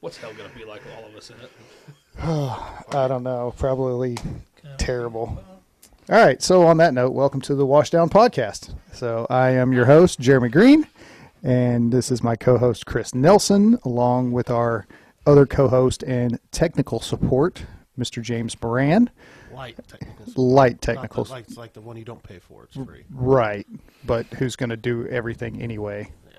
What's hell gonna be like with all of us in it? I don't know. Probably terrible. All right. So on that note, welcome to the Washdown Podcast. So I am your host, Jeremy Green, and this is my co-host Chris Nelson, along with our other co-host and technical support, Mr. James Moran. Light technical. Light Not the, like, it's like the one you don't pay for. It's free. right? But who's going to do everything anyway? Yeah.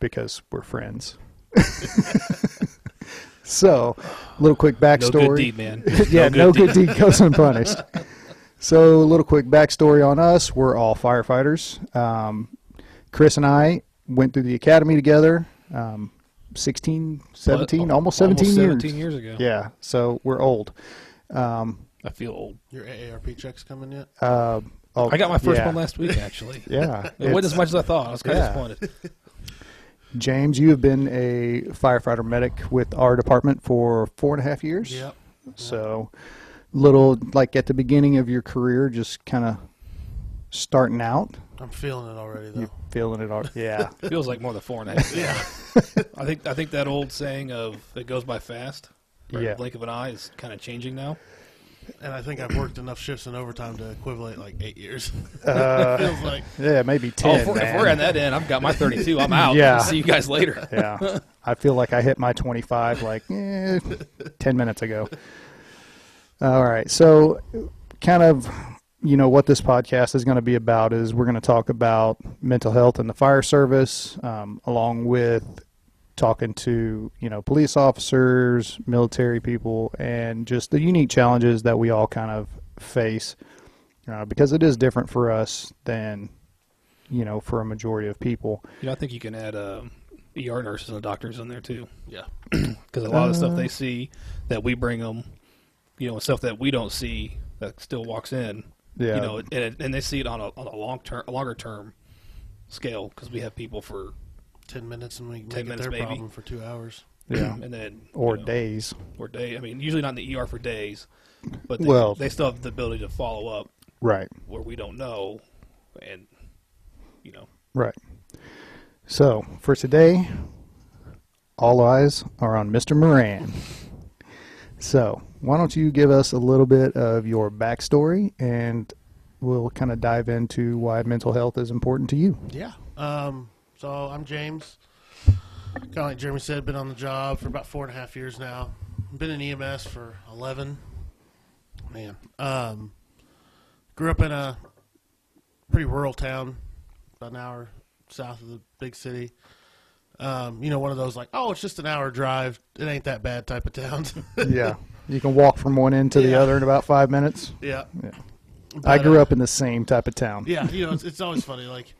Because we're friends. so, a little quick No backstory. good deed, man. yeah, no good deed goes unpunished. So, a little quick backstory on us. We're all firefighters. Um, Chris and I went through the academy together um, 16, 17, But- almost 17 years. 17 years ago. Yeah, so we're old. Um, I feel old. Your AARP checks coming yet? uh, oh, I got my first yeah. one last week, actually. Yeah. It wasn't as much as I thought. I was kind of disappointed. James, you have been a firefighter medic with our department for four and a half years. Yep. So, little like at the beginning of your career, just kind of starting out. I'm feeling it already though. You're feeling it all. Yeah. Feels like more than four and a half. Yeah. I think I think that old saying of "it goes by fast," right, Yeah. blink of an eye, is kind of changing now. And I think I've worked enough shifts in overtime to equivalent like eight years. Uh, Feels like yeah, maybe Oh, ten. if we're, if we're on that end, I've got my 32. I'm out. Yeah. See you guys later. yeah, I feel like I hit my 25 like eh, 10 minutes ago. All right, so kind of you know what this podcast is going to be about is we're going to talk about mental health in the fire service, um, along with talking to you know police officers, military people, and just the unique challenges that we all kind of face, uh, because it is different for us than you know for a majority of people. You know, I think you can add um, ER nurses and doctors in there too, yeah. because a lot of the Uh. stuff they see that we bring them, you know, stuff that we don't see that still walks in. Yeah, You know, and, and they see it on a on a long term, a longer term scale because we have people for Ten minutes and we make 10 it their maybe. problem for two hours. yeah, and then or you know, days. or day. I mean, usually not in the ER for days, but they, Well- they still have the ability to follow up Right, where we don't know, and you know, right. So for today, all eyes are on Mr. Moran. So why don't you give us a little bit of your backstory, and we'll kind of dive into why mental health is important to you. Yeah. Um, so I'm James. Kind of like Jeremy said, been on the job for about four and a half years now. Been in EMS for 11. Man. Um, grew up in a pretty rural town, about an hour south of the big city. Um, you know, one of those like, oh, it's just an hour drive. It ain't that bad type of towns. yeah, you can walk from one end to the Yeah. other in about five minutes. yeah. Yeah. I But, grew uh, up in the same type of town. Yeah, you know, it's, it's always funny. Like,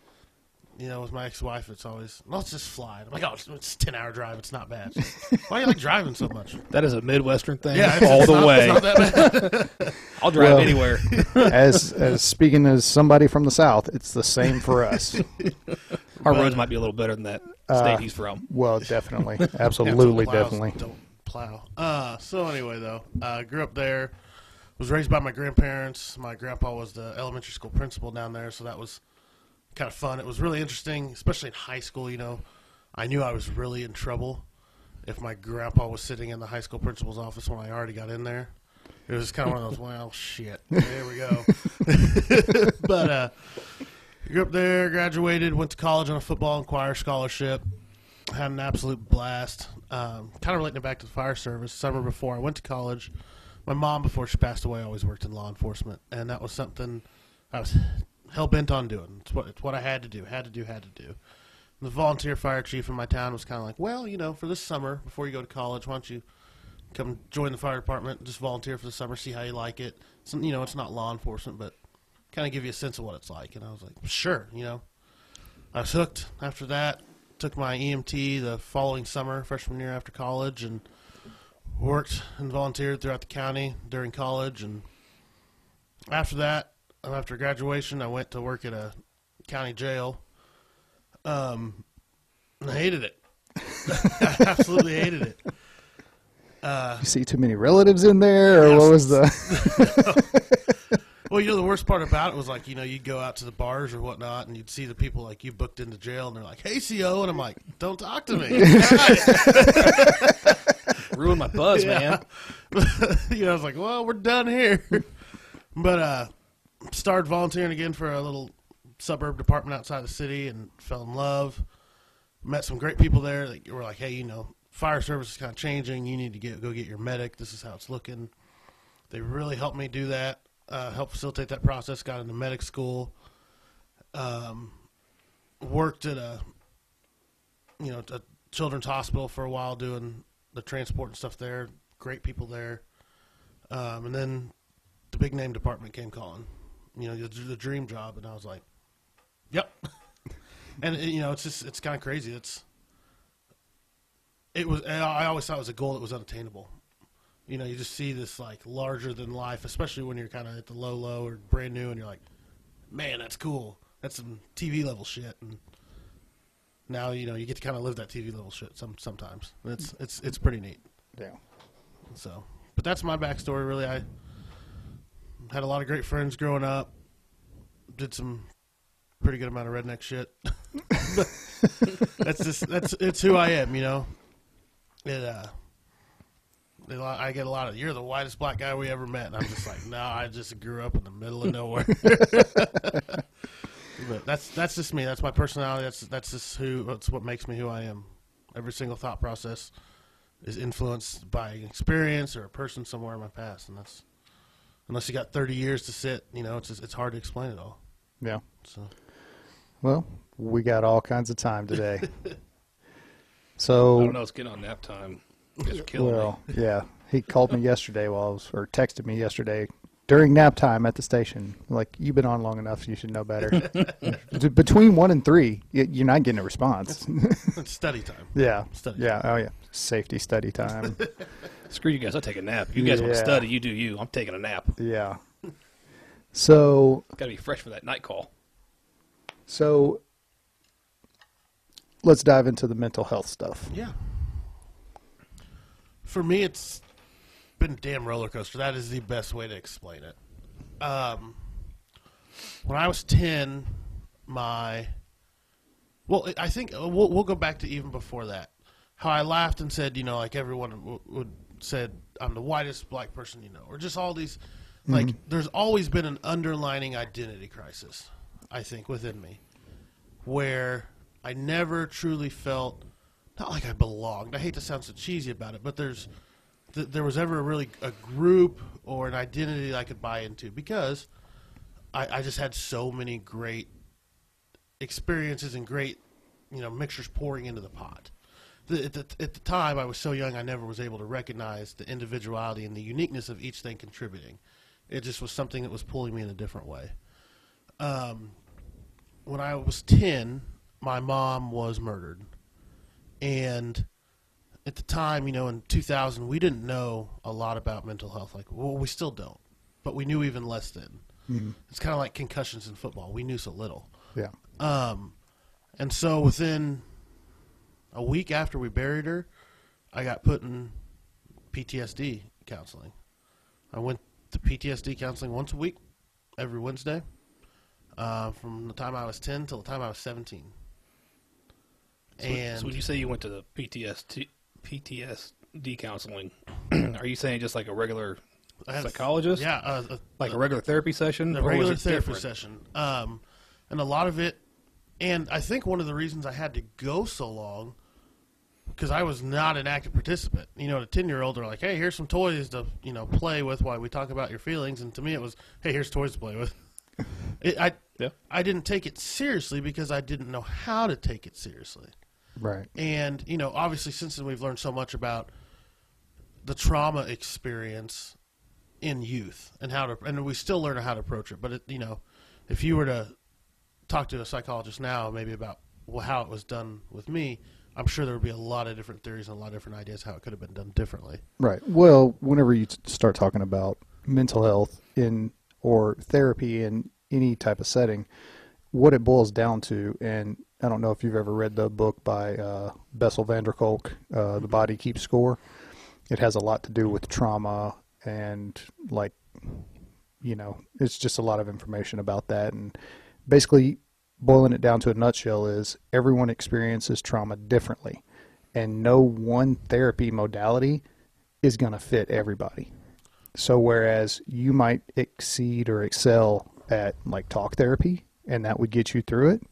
you know, with my ex-wife, it's always let's just fly. I'm like, oh, it's, it's a ten hour drive. It's not bad. Why do you like driving so much? that is a Midwestern thing Yeah, it's, all it's the not, way. It's not that bad. I'll drive Well- anywhere. as as speaking as somebody from the south, it's the same for us. Our roads might be a little better than that Uh, state he's from. Well, definitely, Yeah, absolutely, don't definitely. Don't plow. Uh, so anyway, though, uh, grew up there. Was raised by my grandparents. My grandpa was the elementary school principal down there, so that was kind of fun. It was really interesting, especially in high school. You know, I knew I was really in trouble if my grandpa was sitting in the high school principal's office when I already got in there. It was kind of one of those, well, shit, there we go. but uh, grew up there, graduated, went to college on a football and choir scholarship had an absolute blast. Um, kind of relating it back to the fire service. Summer before I went to college, my mom, before she passed away, always worked in law enforcement, and that was something I was hell bent on doing. It's what it's what I had to do, had to do, had to do. And the volunteer fire chief in my town was kind of like, well, you know, for this summer before you go to college, why don't you come join the fire department, just volunteer for the summer, see how you like it. It's, you know, it's not law enforcement, but kind of give you a sense of what it's like. And I was like, sure, you know. I was hooked after that took my EMT the following summer, freshman year after college, and worked and volunteered throughout the county during college. And after that, after graduation, I went to work at a county jail. Um, and I hated it. I absolutely hated it. Uh, You see too many relatives in there, or Yes. what was the? Well, you know, the worst part about it was like, you know, you'd go out to the bars or whatnot, and you'd see the people like you booked into jail, and they're like, "Hey, CO," and I'm like, "Don't talk to me." ruined my buzz, man. you know, I was like, well, we're done here. but uh, started volunteering again for a little suburb department outside the city and fell in love. Met some great people there that were like, hey, you know, fire service is kind of changing. You need to get go get your medic. This is how it's looking. They really helped me do that, uh, help facilitate that process. Got into medic school. Um, worked at a you know a children's hospital for a while doing the transport and stuff there. Great people there. Um, and then the big name department came calling. You know, the, the dream job, and I was like, "Yep." and you know, it's just it's kind of crazy. It's it was. I always thought it was a goal that was unattainable. You know, you just see this like larger than life, especially when you're kind of at the low low or brand new, and you're like, "Man, that's cool. That's some TV level shit." And now you know you get to kind of live that TV level shit some sometimes. It's it's it's pretty neat. Yeah. So, but that's my backstory. Really, I had a lot of great friends growing up. Did some pretty good amount of redneck shit. that's just that's it's who I am. You know, it. uh I get a lot of you're the whitest black guy we ever met, and I'm just like, no, I just grew up in the middle of nowhere. but that's that's just me. That's my personality. That's that's just who. That's what makes me who I am. Every single thought process is influenced by experience or a person somewhere in my past, and that's unless you got 30 years to sit, you know, it's just, it's hard to explain it all. Yeah. So Well, we got all kinds of time today. so I so don't know. It's getting on nap time. You guys are killing Well, yeah. He called me yesterday while I was, or texted me yesterday during nap time at the station. Like, you've been on long enough, you should know better. Between one and three, you're not getting a response. it's study time. yeah. Study Yeah. Oh, yeah. Safety study time. Screw you guys. I'll take a nap. You guys want to Yeah. study? You do you. I'm taking a nap. yeah. So, Got to be fresh for that night call. so let's dive into the mental health stuff. Yeah. For me, it's been a damn roller coaster. That is the best way to explain it. Um, when I was ten, my well, I think uh, we'll, we'll go back to even before that. How I laughed and said, you know, like everyone w- would said, I'm the whitest black person you know, or just all these. Mm-hmm. Like, there's always been an underlining identity crisis, I think, within me, where I never truly felt not like I belonged. I hate to sound so cheesy about it, but there's th- there was ever really a group or an identity I could buy into because I, I just had so many great experiences and great you know mixtures pouring into the pot. The, at, the, at the time, I was so young, I never was able to recognize the individuality and the uniqueness of each thing contributing. It just was something that was pulling me in a different way. Um, when I was 10, my mom was murdered. And at the time, you know, in 2000, we didn't know a lot about mental health. Like, well, we still don't, but we knew even less then. It's kind of like concussions in football. We knew so little. Yeah. Um, and so within a week after we buried her, I got put in PTSD counseling. I went to PTSD counseling once a week, every Wednesday, uh, from the time I was 10 till the time I was 17. So, and so when you say you went to the PTSD, PTSD counseling, are you saying just like a regular a- psychologist? yeah, uh, Like a regular therapy session? a regular therapy different? session. Um, and a lot of it, and I think one of the reasons I had to go so long, because I was not an active participant. You know, the ten year old are like, "Hey, here's some toys to you know play with while we talk about your feelings," and to me it was, "Hey, here's toys to play with." it, I Yeah. I didn't take it seriously because I didn't know how to take it seriously. Right. And you know, obviously, since then we've learned so much about the trauma experience in youth and how to, and we still learn how to approach it. But it, you know, if you were to talk to a psychologist now, maybe about well, how it was done with me, I'm sure there would be a lot of different theories and a lot of different ideas how it could have been done differently. Right. Well, whenever you t- start talking about mental health in or therapy in any type of setting, what it boils down to, and I don't know if you've ever read the book by uh, Bessel van der Kolk, uh, "The Body Keeps Score." It has a lot to do with trauma and like, you know, it's just a lot of information about that, and basically boiling it down to a nutshell is everyone experiences trauma differently, and no one therapy modality is going to fit everybody. So whereas you might exceed or excel at like talk therapy and that would get you through it,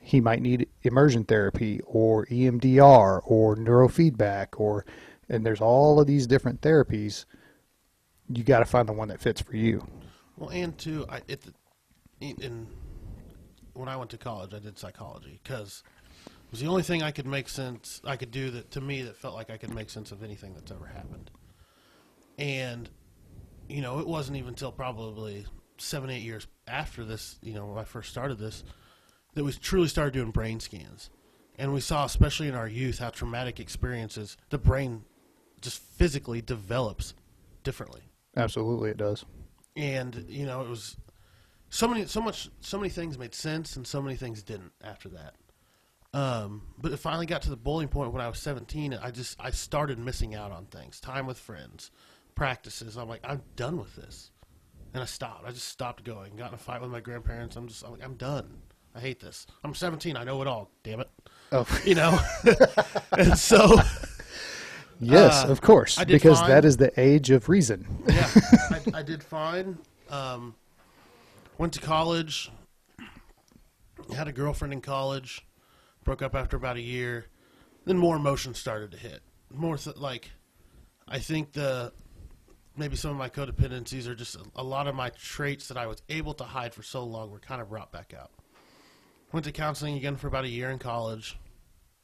he might need immersion therapy or EMDR or neurofeedback or and there's all of these different therapies. You got to find the one that fits for you. Well, and too, I it, in when I went to college, I did psychology because it was the only thing I could make sense. I could do that to me that felt like I could make sense of anything that's ever happened. And you know, it wasn't even until probably seven, eight years after this, you know, when I first started this, that we truly started doing brain scans. And we saw, especially in our youth, how traumatic experiences the brain just physically develops differently Absolutely, it does. and you know it was so many so much so many things made sense and so many things didn't after that. Um, but it finally got to the boiling point when i was 17 and i just i started missing out on things time with friends practices. I'm like i'm done with this. And i stopped. I just stopped going. Got in a fight with my grandparents. I'm just I'm, like, I'm done. I hate this. I'm 17 i know it all. Damn it. Oh, you know? And so yes, Uh, of course, because fine. that is the age of reason. yeah, I, I did fine. Um, went to college. Had a girlfriend in college. Broke up after about a year. Then more emotions started to hit. More th- like, I think the maybe some of my codependencies are just a, a lot of my traits that I was able to hide for so long were kind of brought back out. Went to counseling again for about a year in college.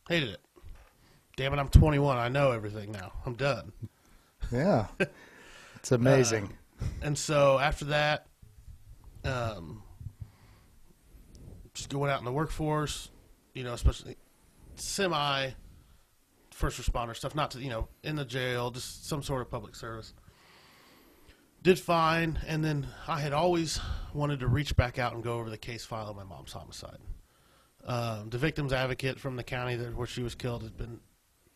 Hated it. Damn it, I'm 21. I know everything now. I'm done. Yeah, it's amazing. Uh, and so after that, um, just going out in the workforce, you know, especially semi first responder stuff, not to you know in the jail, just some sort of public service. Did fine, and then I had always wanted to reach back out and go over the case file of my mom's homicide. Um, the victim's advocate from the county that where she was killed has been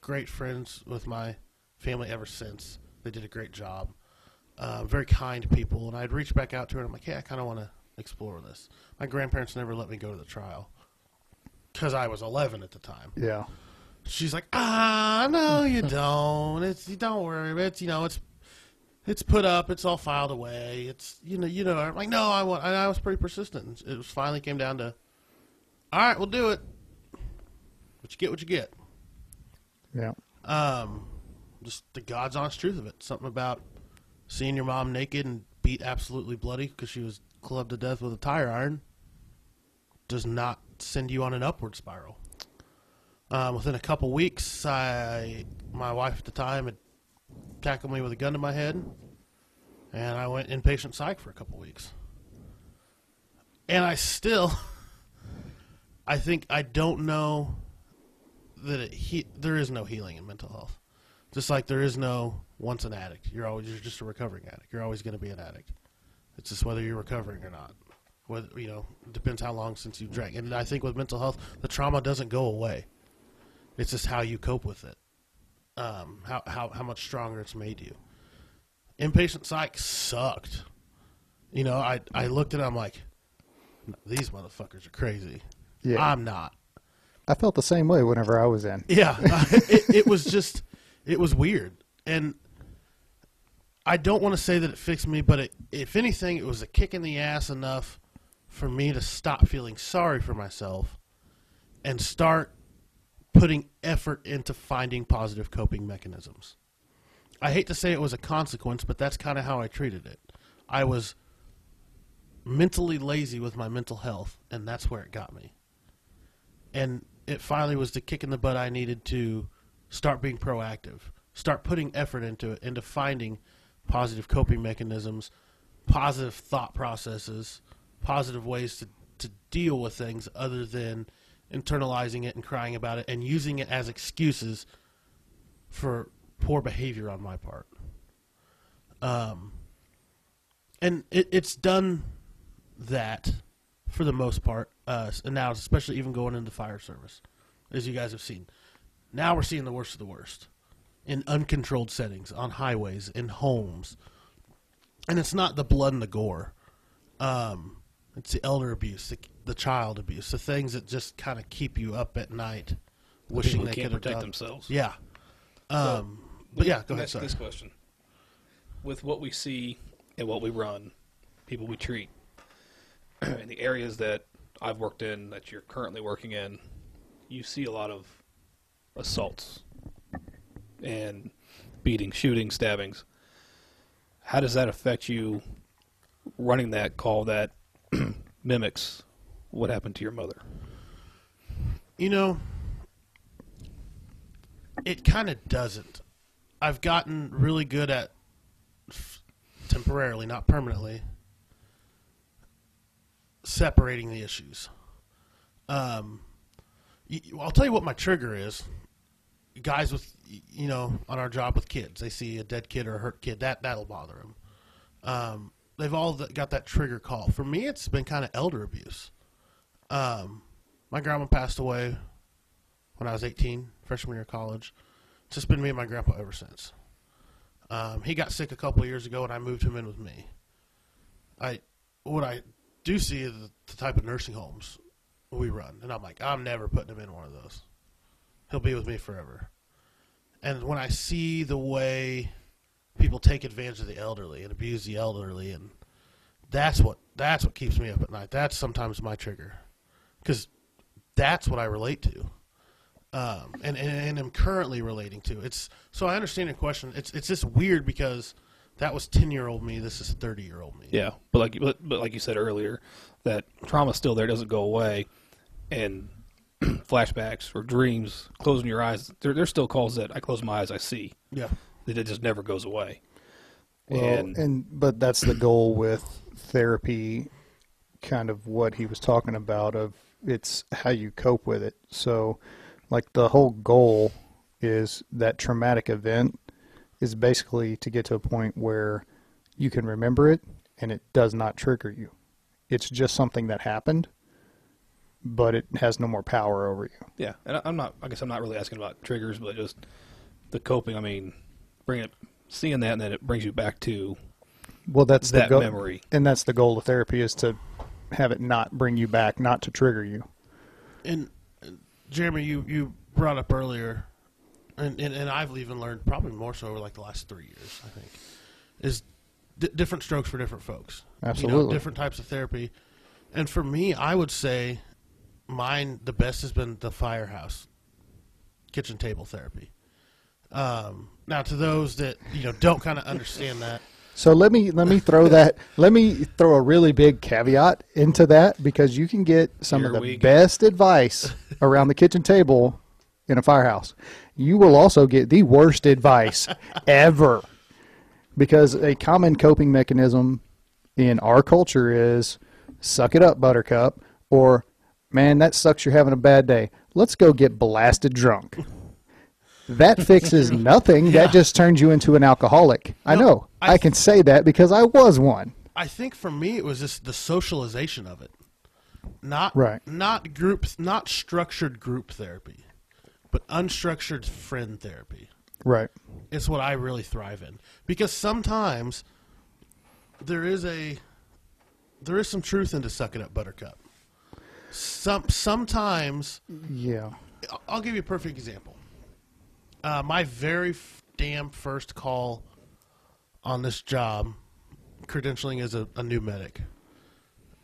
great friends with my family ever since. They did a great job uh, very kind people, and I'd reach back out to her and I'm like, hey, I kind of want to explore this. My grandparents never let me go to the trial because I was 11 at the time. yeah, She's like, ah, no, you don't. It's you don't worry. It's you know, it's it's put up. It's all filed away. It's you know, you know. I'm like, no, I want. And I was pretty persistent. It was finally came down to, all right, we'll do it. But you get what you get. yeah, Um, just the God's honest truth of it. Something about seeing your mom naked and beat absolutely bloody because she was clubbed to death with a tire iron does not send you on an upward spiral. Um, within a couple weeks, I my wife at the time had tackled me with a gun to my head, and I went inpatient psych for a couple weeks. And I still, I think I don't know that it he, there is no healing in mental health. Just like there is no once an addict. You're always you're just a recovering addict. You're always going to be an addict. It's just whether you're recovering or not. Whether you know depends how long since you drank. And I think with mental health, the trauma doesn't go away. It's just how you cope with it. Um, how how how much stronger it's made you. Inpatient psych sucked. You know, I I looked at it, I'm like, these motherfuckers are crazy. yeah. I'm not. I felt the same way whenever I was in. Yeah, it, it was just, it was weird, and I don't want to say that it fixed me, but it, if anything, it was a kick in the ass enough for me to stop feeling sorry for myself and start putting effort into finding positive coping mechanisms. I hate to say it was a consequence, but that's kind of how I treated it. I was mentally lazy with my mental health, and that's where it got me and it finally was the kick in the butt I needed to start being proactive, start putting effort into it, into finding positive coping mechanisms, positive thought processes, positive ways to, to deal with things other than internalizing it and crying about it and using it as excuses for poor behavior on my part. Um, and it, it's done that for the most part. Uh, and now, especially even going into fire service, as you guys have seen. Now we're seeing the worst of the worst in uncontrolled settings, on highways, in homes. And it's not the blood and the gore. Um, it's the elder abuse, the, the child abuse, the things that just kind of keep you up at night, wishing they could have protect themselves. Yeah. Um, But yeah, go ahead. Ask Sorry. This question: With what we see and what we run, people we treat, in the areas that I've worked in, that you're currently working in, you see a lot of assaults and beating, shooting, stabbings. How does that affect you running that call that mimics what happened to your mother? You know, it kind of doesn't. I've gotten really good at temporarily, not permanently, separating the issues. Um, I'll tell you what my trigger is. Guys with, you know, on our job with kids, they see a dead kid or a hurt kid, that that'll bother them. Um, they've all got that trigger call. For me, it's been kind of elder abuse. Um, my grandma passed away when I was 18, freshman year of college. It's just been me and my grandpa ever since. Um, he got sick a couple years ago, and I moved him in with me. I what I do see is the, the type of nursing homes we run, and I'm like, I'm never putting him in one of those. He'll be with me forever. And when I see the way people take advantage of the elderly and abuse the elderly, and that's what that's what keeps me up at night. That's sometimes my trigger, because that's what I relate to um, and, and and am currently relating to. It's so I understand your question. It's it's just weird because that was ten year old me. This is thirty year old me. Yeah, but like but, but like you said earlier, that trauma's still there, doesn't go away, and flashbacks or dreams, closing your eyes, there, there's still calls that I close my eyes, I see. yeah, That it just never goes away. Well, and, and but that's the goal with therapy, kind of what he was talking about. Of it's how you cope with it. So, like the whole goal is that traumatic event is basically to get to a point where you can remember it and it does not trigger you. It's just something that happened, but it has no more power over you. yeah, and I, I'm not. I guess I'm not really asking about triggers, but just the coping. I mean, bring it, seeing that, and then it brings you back to Well, that's the that goal, memory. and that's the goal of therapy is to have it not bring you back, not to trigger you. and, and Jeremy, you you brought up earlier, and, and and I've even learned probably more so over like the last three years. I think is d- different strokes for different folks. You know, Absolutely. different types of therapy, and for me, I would say mine the best has been the firehouse kitchen table therapy. Um, now, to those that you know don't kind of understand that, So let me let me throw that let me throw a really big caveat into that because you can get some Here of the go. best advice around the kitchen table in a firehouse. You will also get the worst advice ever. Because a common coping mechanism in our culture is suck it up buttercup or man that sucks you're having a bad day. Let's go get blasted drunk. That fixes nothing. Yeah. That just turns you into an alcoholic. I know. I- I, can say that because I was one. I think for me it was just the socialization of it, not Right. not groups, not structured group therapy, but unstructured friend therapy. Right. It's what I really thrive in because sometimes there is a there is some truth into suck it up, Buttercup. Some sometimes Yeah. I'll- give you a perfect example. Uh, my very f- damn first call on this job, credentialing as a, a new medic.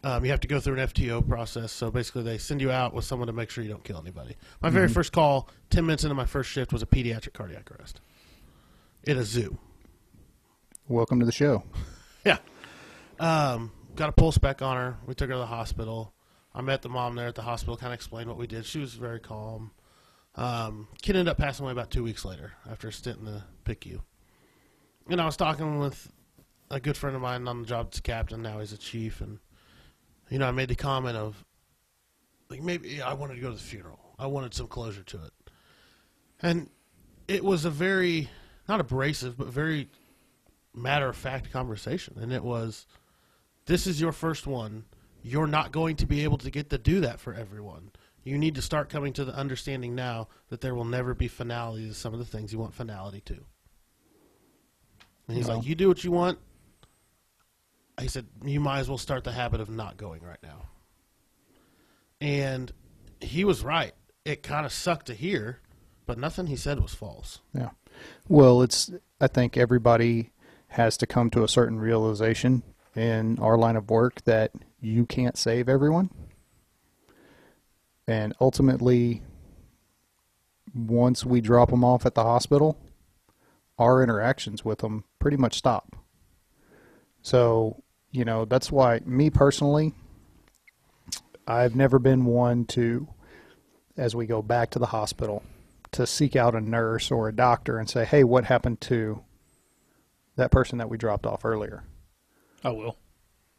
Um, you have to go through an FTO process. So basically, they send you out with someone to make sure you don't kill anybody. My very first call, 10 minutes into my first shift, was a pediatric cardiac arrest in a zoo. Welcome to the show. Yeah. Um, got a pulse back on her. We took her to the hospital. I met the mom there at the hospital, kind of explained what we did. She was very calm. Um, kid ended up passing away about two weeks later after a stint in the PICU. And I was talking with a good friend of mine on the job as captain. Now he's a chief. And, you know, I made the comment of, like, maybe I wanted to go to the funeral. I wanted some closure to it. And it was a very, not abrasive, but very matter of fact conversation, and it was, "This is your first one. You're not going to be able to get to do that for everyone. You need to start coming to the understanding now that there will never be finality to some of the things you want finality to." And he's Well. like, "You do what you want." He said, "You might as well start the habit of not going right now." And he was right. It kind of sucked to hear, but nothing he said was false. Yeah. Well, it's. I think everybody has to come to a certain realization in our line of work that you can't save everyone, and ultimately, once we drop them off at the hospital, our interactions with them pretty much stop. So, you know, that's why me personally, I've never been one to, as we go back to the hospital, to seek out a nurse or a doctor and say, hey, what happened to that person that we dropped off earlier? I will.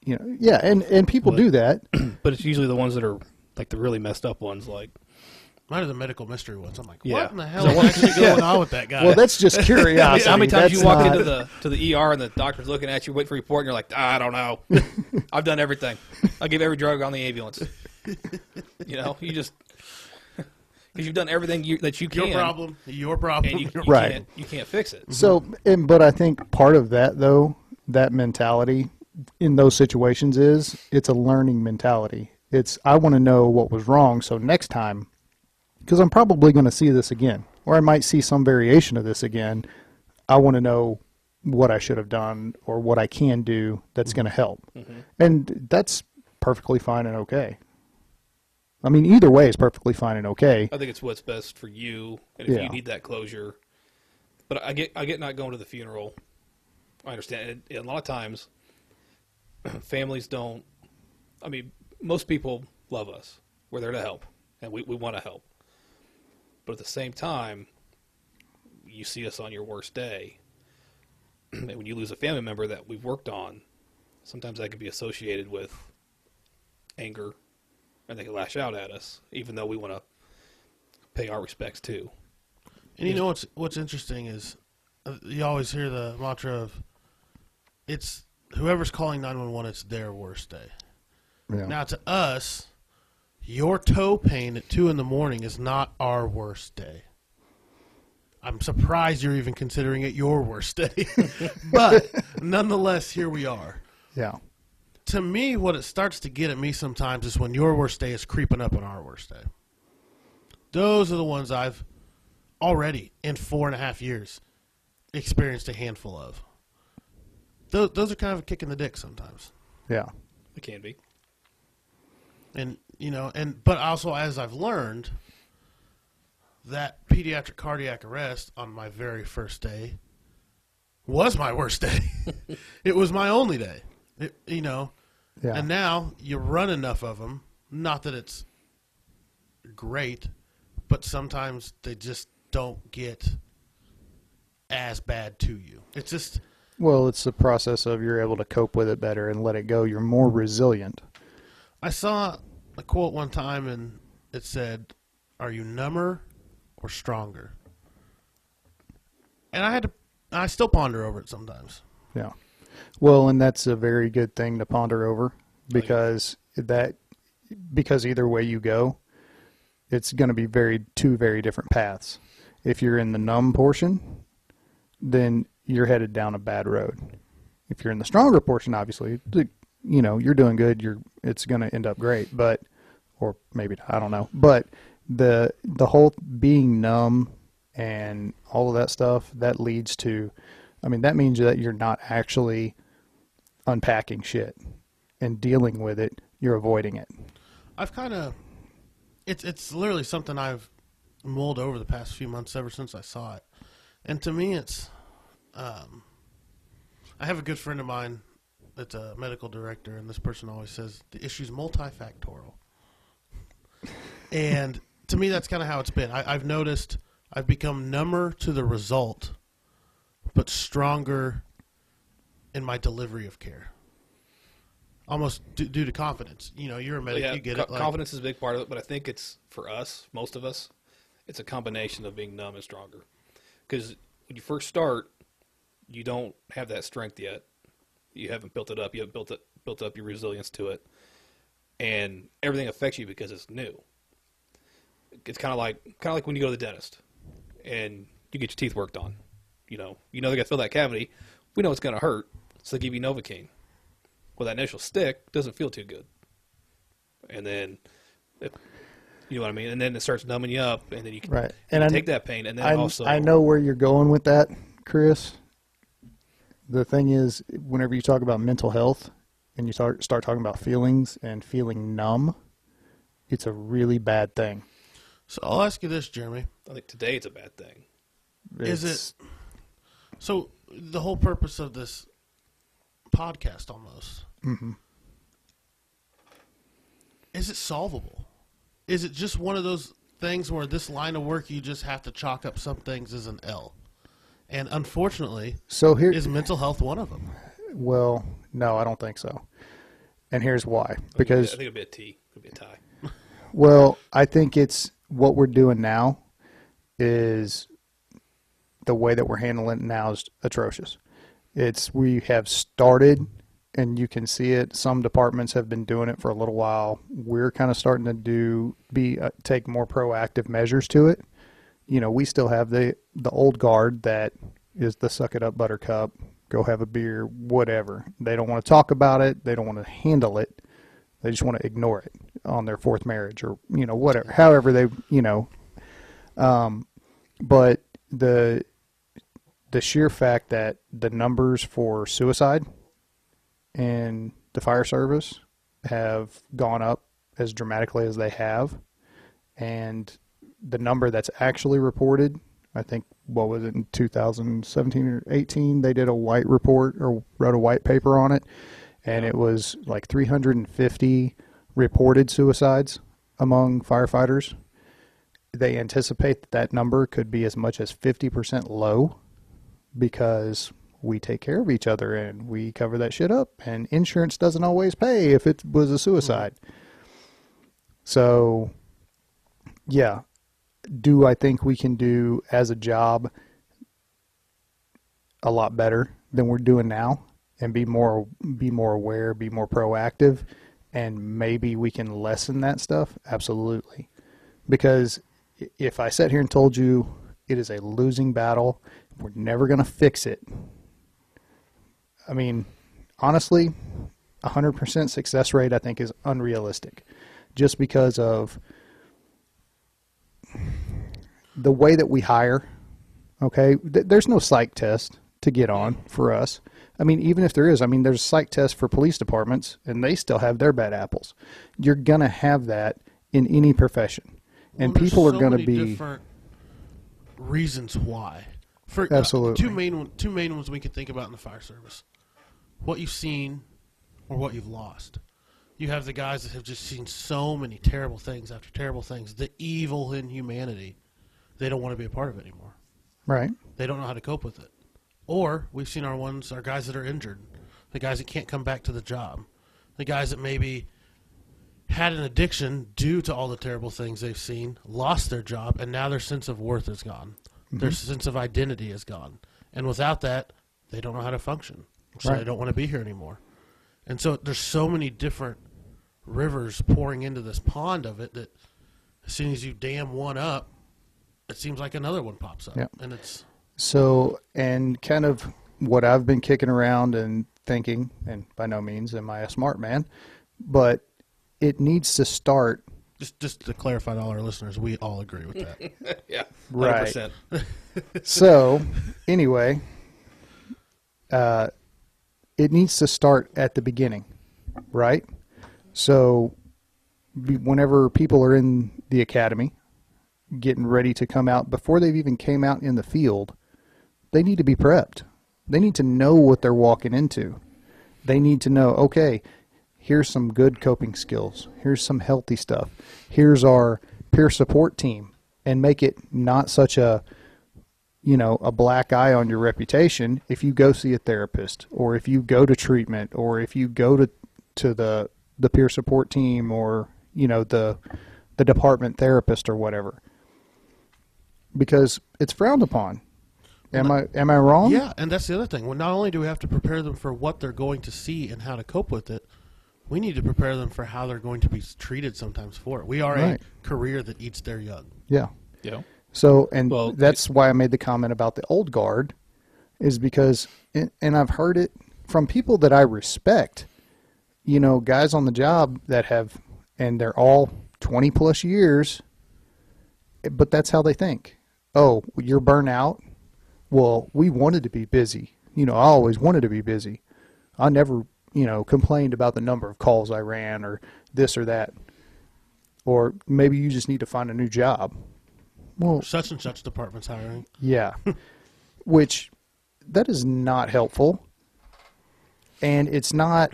You know, yeah, and, and people But- do that. But it's usually the ones that are like the really messed up ones. Like, Mine are the medical mystery ones. I'm like, Yeah. what in the hell is actually going on with that guy? Well, that's just curiosity. how many times That's you walk not- into the to the ER and the doctor's looking at you, wait for a report, and you're like, "Ah, I don't know. I've done everything. I give every drug on the ambulance. you know, you just because you've done everything you, that you can, your problem. Your problem. and you, you Right. can't you can't fix it. So, and but I think part of that though, that mentality in those situations is it's a learning mentality. It's I want to know what was wrong, so next time, because I'm probably going to see this again, or I might see some variation of this again. I want to know what I should have done or what I can do that's going to help, mm-hmm. and that's perfectly fine and okay. I mean, either way is perfectly fine and okay. I think it's what's best for you, and if Yeah. you need that closure. But I get I get not going to the funeral. I understand. And, and a lot of times, families don't. I mean, most people love us. We're there to help, and we, we want to help. But at the same time, you see us on your worst day, and when you lose a family member that we've worked on, sometimes that can be associated with anger, and they can lash out at us, even though we want to pay our respects too. And you know what's what's interesting is uh, you always hear the mantra of it's whoever's calling 911 it's their worst day. Yeah. Now to us, your toe pain at 2 in the morning is not our worst day. I'm surprised you're even considering it your worst day. but nonetheless, here we are. yeah. To me, what it starts to get at me sometimes is when your worst day is creeping up on our worst day. Those are the ones I've already, in four and a half years, experienced a handful of. Those, those are kind of a kick in the dick sometimes. Yeah. It can be. and you know and but also as i've learned that pediatric cardiac arrest on my very first day was my worst day it was my only day it, you know Yeah. and now you run enough of them not that it's great but sometimes they just don't get as bad to you it's just Well, it's the process of you're able to cope with it better and let it go. You're more resilient. I saw a quote one time and it said, Are you number or stronger? And I had to, I still ponder over it sometimes. Yeah. Well, and that's a very good thing to ponder over oh, because that because either way you go, it's going to be very two very different paths. If you're in the numb portion, then you're headed down a bad road. If you're in the stronger portion, obviously, you know, you're doing good, you're it's going to end up great, but or maybe I don't know. But the the whole being numb and all of that stuff that leads to I mean that means that you're not actually unpacking shit and dealing with it, you're avoiding it. I've kind of, it's it's literally something I've mulled over the past few months ever since I saw it, and to me, it's, um, I have a good friend of mine that's a medical director, and this person always says the issue's multifactorial, and to me, that's kind of how it's been. I, I've noticed I've become number to the result, but stronger in my delivery of care. Almost due, due to confidence. You know, you're a medic, yeah, you get co- it. Like, confidence is a big part of it, but I think it's for us, most of us, it's a combination of being numb and stronger. Because when you first start, you don't have that strength yet. You haven't built it up. You haven't built it built up your resilience to it, and everything affects you because it's new. It's kind of like kind of like when you go to the dentist and you get your teeth worked on. You know, you know they're gonna fill that cavity. We know it's gonna hurt, so they give you Novocaine. Well, that initial stick doesn't feel too good, and then if You know what I mean? And then it starts numbing you up, and then you can Right. and And I- take that pain, and then I, also I know where you're going with that, Chris. The thing is, whenever you talk about mental health and you start start talking about feelings and feeling numb, it's a really bad thing. So I'll ask you this, Jeremy. I think today it's a bad thing. Is it- So the whole purpose of this podcast, almost, Mhm. is it solvable? Is it just one of those things where this line of work you just have to chalk up some things as an L? And unfortunately, So here, is mental health one of them? well, no, I don't think so. And here's why. because I think Because it'll be a T, it'll be a tie. Well, I think it's what we're doing now is the way that we're handling it now is atrocious. It's we have started and you can see it some departments have been doing it for a little while. We're kind of starting to do be uh, take more proactive measures to it. You know, we still have the the old guard that is the suck it up buttercup, go have a beer, whatever. They don't want to talk about it, they don't want to handle it. They just want to ignore it on their fourth marriage or you know whatever. However they you know. Um, but the the sheer fact that the numbers for suicide in the fire service have gone up as dramatically as they have, and the number that's actually reported, I think, what was it in 2017 or 18? They did a white report or wrote a white paper on it, and it was like 350 reported suicides among firefighters. They anticipate that that number could be as much as 50% low because we take care of each other and we cover that shit up and insurance doesn't always pay if it was a suicide. Mm-hmm. So yeah, do I think we can do as a job a lot better than we're doing now and be more be more aware, be more proactive and maybe we can lessen that stuff? Absolutely. Because if I sat here and told you it is a losing battle, we're never going to fix it. I mean, honestly, 100% success rate I think is unrealistic just because of the way that we hire. Okay, Th- there's no psych test to get on for us. I mean, even if there is, I mean, there's a psych test for police departments, and they still have their bad apples. You're gonna have that in any profession, and Well, people are gonna be different reasons why. For uh, Absolutely. two main two main ones we can think about in the fire service: what you've seen or what you've lost. You have the guys that have just seen so many terrible things after terrible things. The evil in humanity, they don't want to be a part of it anymore. right. They don't know how to cope with it. Or we've seen our ones, our guys that are injured, the guys that can't come back to the job, the guys that maybe had an addiction due to all the terrible things they've seen, lost their job, and now their sense of worth is gone. Mm-hmm. Their sense of identity is gone. And without that, they don't know how to function. So Right. they don't want to be here anymore. And so there's so many different rivers pouring into this pond of it that as soon as you dam one up, it seems like another one pops up. Yeah. And it's So, and kind of what I've been kicking around and thinking, and by no means am I a smart man, but it needs to start Just just to clarify to all our listeners, we all agree with that. yeah, Right. 100%. so anyway uh, it needs to start at the beginning right so whenever people are in the academy getting ready to come out before they've even came out in the field they need to be prepped. They need to know what they're walking into. They need to know okay here's some good coping skills. Here's some healthy stuff. Here's our peer support team. And make it not such a you know a black eye on your reputation if you go see a therapist or if you go to treatment or if you go to to the the peer support team or you know the the department therapist or whatever because it's frowned upon am i am i wrong yeah, and that's the other thing. Well, not only do we have to prepare them for what they're going to see and how to cope with it, we need to prepare them for how they're going to be treated sometimes for it. We are Right. a career that eats their young. yeah Yeah. So, and Well, that's why I made the comment about the old guard, is because, and and I've heard it from people that I respect, you know, guys on the job that have, and they're all 20 plus years, but that's how they think. Oh, you're burnt out. Well, we wanted to be busy. You know, I always wanted to be busy. I never, you know, complained about the number of calls I ran or this or that. Or maybe you just need to find a new job. Well, Such and such department's hiring. yeah. Which that is not helpful. And it's not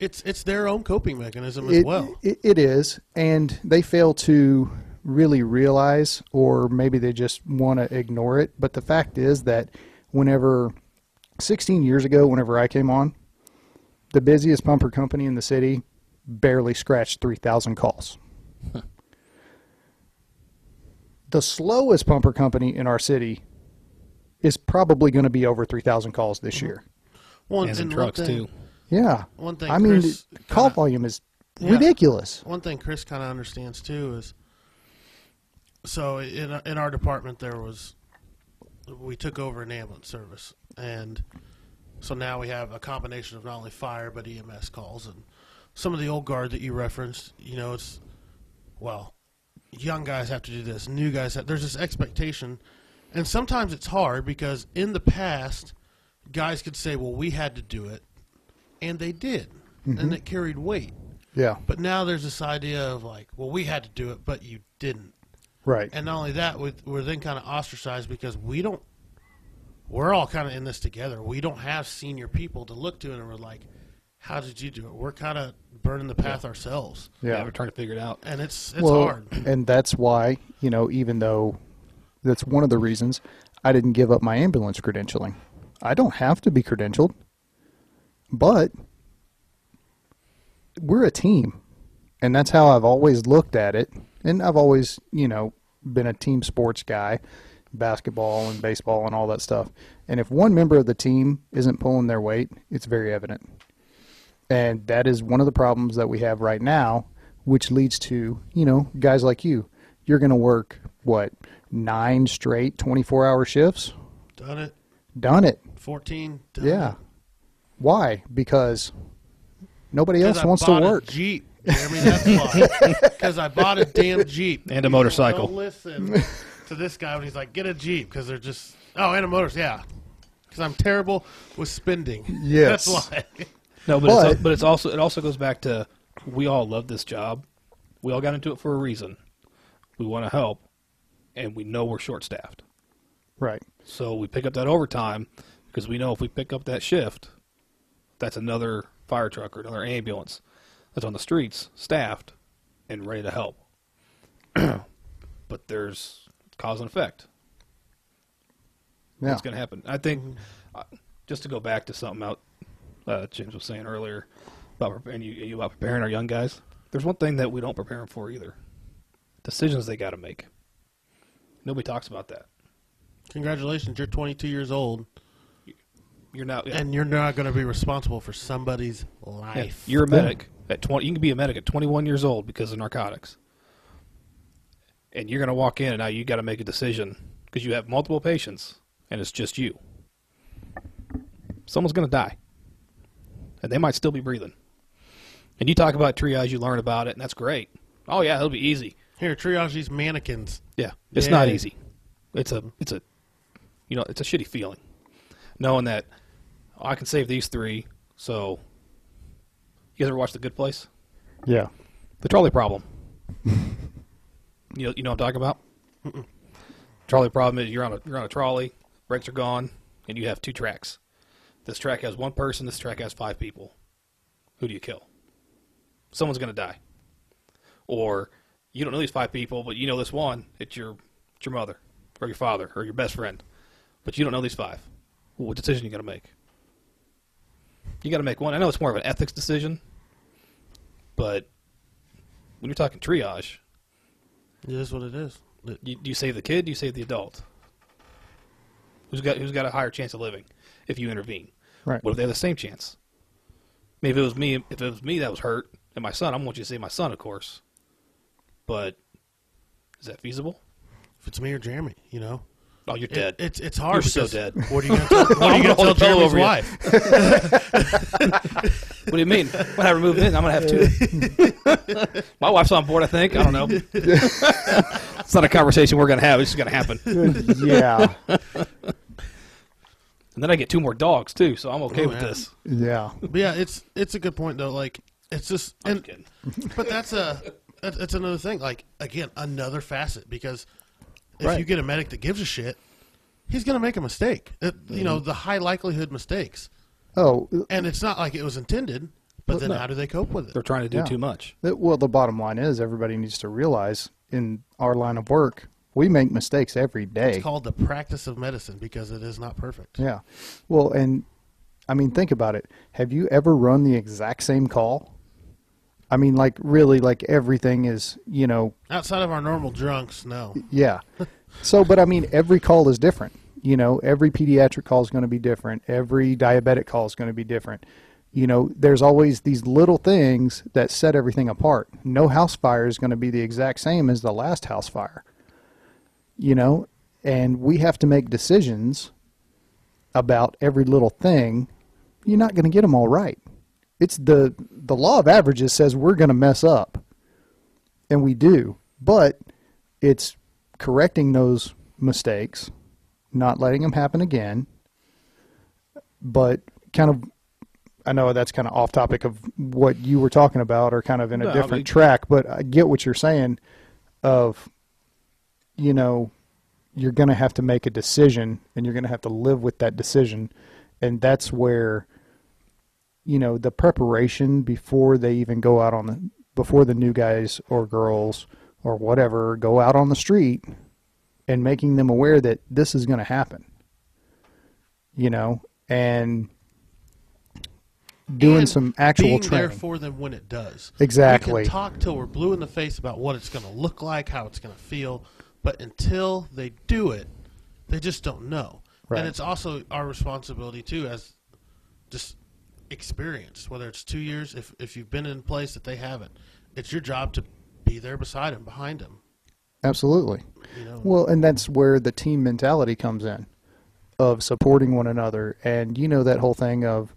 It's it's their own coping mechanism as it, well. it, it is, and they fail to really realize, or maybe they just want to ignore it. But the fact is that whenever 16 years ago, whenever I came on, the busiest pumper company in the city barely scratched 3,000 calls. the slowest pumper company in our city is probably going to be over 3,000 calls this uh-huh. year. One, And some and one trucks thing- too. Yeah. One thing I mean, Chris the call kinda- volume is Yeah. ridiculous. One thing Chris kind of understands too is, so in in our department there was, we took over an ambulance service, and so now we have a combination of not only fire but EMS calls and some of the old guard that you referenced. You know, it's well, young guys have to do this, new guys have. There's this expectation, and sometimes it's hard because in the past, guys could say, "Well, we had to do it," and they did, mm-hmm. and it carried weight. Yeah. But now there's this idea of like, well, we had to do it, but you didn't. Right. And not only that, we- we're then kind of ostracized because we don't. We're all kind of in this together. We don't have senior people to look to, and we're like, "How did you do it?" We're kind of burning the path ourselves, Yeah. we're trying to figure it out. and it's it's well, hard. and that's why you know, even though that's one of the reasons I didn't give up my ambulance credentialing. I don't have to be credentialed, but we're a team, and that's how I've always looked at it. And I've always, you know, been a team sports guy, basketball and baseball and all that stuff. And if one member of the team isn't pulling their weight, it's very evident. And that is one of the problems that we have right now, which leads to, you know, guys like you. You're going to work, what, nine straight 24 hour shifts? Done it. Done it. Fourteen. Done Yeah. it. Why? Because nobody else wants to work. Jeep, Jeremy. That's why. Because I bought a damn Jeep And a motorcycle. Don't listen to this guy when he's like, "Get a Jeep," because they're just oh, and a motor, yeah. Because I'm terrible with spending. Yes. that's why. No, but But- it's, but it's also it also goes back to we all love this job. We all got into it for a reason. We want to help, and we know we're short staffed. Right. So we pick up that overtime because we know if we pick up that shift, that's another fire truck or another ambulance that's on the streets, staffed, and ready to help. but there's cause and effect. Yeah. What's going to happen? I think uh, just to go back to something out uh, James was saying earlier about preparing you, you about preparing our young guys. There's one thing that we don't prepare them for either: decisions they got to make. Nobody talks about that. Congratulations, you're 22 years old, You're now and you're not going to be responsible for somebody's Yeah, life. You're a Yeah. medic at 20. You can be a medic at 21 years old because of narcotics. And you're going to walk in and now you got to make a decision because you have multiple patients and it's just you. Someone's going to die. And they might still be breathing. And you talk about triage, you learn about it, and that's great. Oh yeah, it'll be easy. Here, triage these mannequins. Yeah, it's not easy. It's a it's a you know it's a shitty feeling knowing that oh, I can save these three. So you guys ever watch The Good Place? Yeah. The trolley problem. you know, you know what I'm talking about. trolley problem is you're on a you're on a trolley, brakes are gone, and you have two tracks. This track has one person. This track has five people. Who do you kill? Someone's going to die. Or you don't know these five people, but you know this one. It's your it's your mother or your father or your best friend, but you don't know these five. What decision are you going to make? You got to make one. I know it's more of an ethics decision, but when you're talking triage, It is what it is. It- you, do you save the kid? Do you save the adult? Who's got who's got a higher chance of living if you intervene? Right. What if they have the same chance? I mean, if it was me, if it was me that was hurt and my son, I want you to save my son, of course. But is that feasible? If it's me or Jeremy, you know, Oh, you're It- dead. it's it's hard. You're so dead. What are you going to tell, what are I'm you gonna gonna tell hold a Jeremy's over you. wife? What do you mean? When I remove it, I'm gonna have two. My wife's on board. I think. I don't know. it's not a conversation we're gonna have. It's just gonna happen. yeah, And then I get two more dogs too, so I'm okay Oh, with yeah. this. yeah, But yeah, it's it's a good point though. Like it's just I'm and kidding. but that's a that- that's another thing. Like again, another facet because if Right. you get a medic that gives a shit, he's going to make a mistake. It, You know, mm-hmm. the high likelihood mistakes, Oh, uh, and it's not like it was intended. But Well, then no. how do they cope with it? They're trying to do Yeah. too much. the- well, the bottom line is everybody needs to realize in our line of work, we make mistakes every day. It's called the practice of medicine because it is not perfect. Yeah. Well, and I mean, think about it. Have you ever run the exact same call? I mean, like really, like everything is, you know, Outside of our normal drunks, no. yeah. So, but I mean, every call is different. You know, every pediatric call is going to be different. Every diabetic call is going to be different. You know, there's always these little things that set everything apart. No house fire is going to be the exact same as the last house fire. You know, and we have to make decisions about every little thing. You're not going to get them all right. It's the the law of averages says we're going to mess up, and we do. But it's correcting those mistakes, not letting them happen again. But kind of, I know that's kind of off topic of what you were talking about, or kind of in a No, I different mean- track. But I get what you're saying. Of, you know, you're going to have to make a decision, and you're going to have to live with that decision, and that's where, you know, the preparation before they even go out on the before the new guys or girls or whatever go out on the street and making them aware that this is going to happen. You know, and doing And some actual being training. there for them when it does. Exactly. We can talk till we're blue in the face about what it's going to look like, how it's going to feel, but until they do it, they just don't know. Right. And it's also our responsibility too, as just experience. Whether it's two years, if if you've been in a place that they haven't, it's your job to be there beside them, behind them. Absolutely. You know. Well, and that's where the team mentality comes in of supporting one another. And you know that whole thing of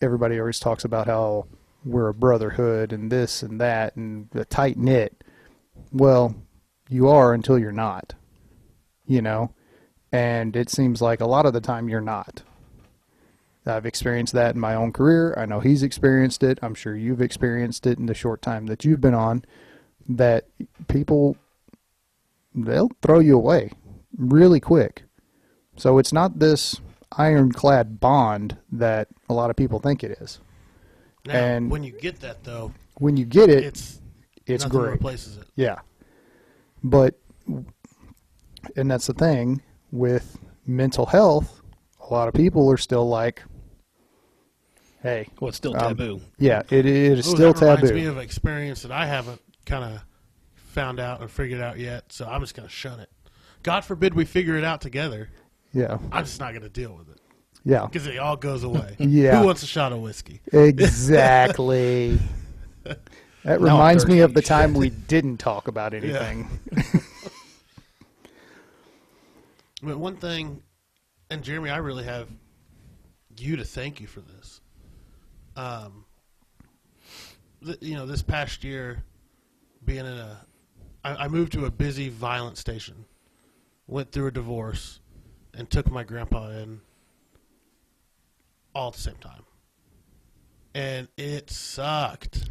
everybody always talks about how we're a brotherhood and this and that and a tight knit. Well, you are until you're not. You know? And it seems like a lot of the time you're not. I've experienced that in my own career. I know he's experienced it. I'm sure you've experienced it in the short time that you've been on. That people they'll throw you away really quick. So it's not this ironclad bond that a lot of people think it is. now, and- when you get that though, When you get it, it's it's nothing great. replaces it. Yeah. But and that's the thing with mental health, a lot of people are still like hey, Well, it's still Um, taboo. yeah, it, it is Ooh, still that reminds taboo. me of an experience that I haven't kind of found out or figured out yet, so I'm just going to shun it. God forbid we figure it out together. yeah. I'm just not going to deal with it Yeah. because it all goes away. Yeah. Who wants a shot of whiskey? Exactly. That Now reminds me of the thirsty. time we didn't talk about anything. But one thing, and Jeremy, I really have you to thank you for this. Um, th- you know, this past year, being in a, I, I moved to a busy, violent station, went through a divorce, and took my grandpa in all at the same time. And it sucked.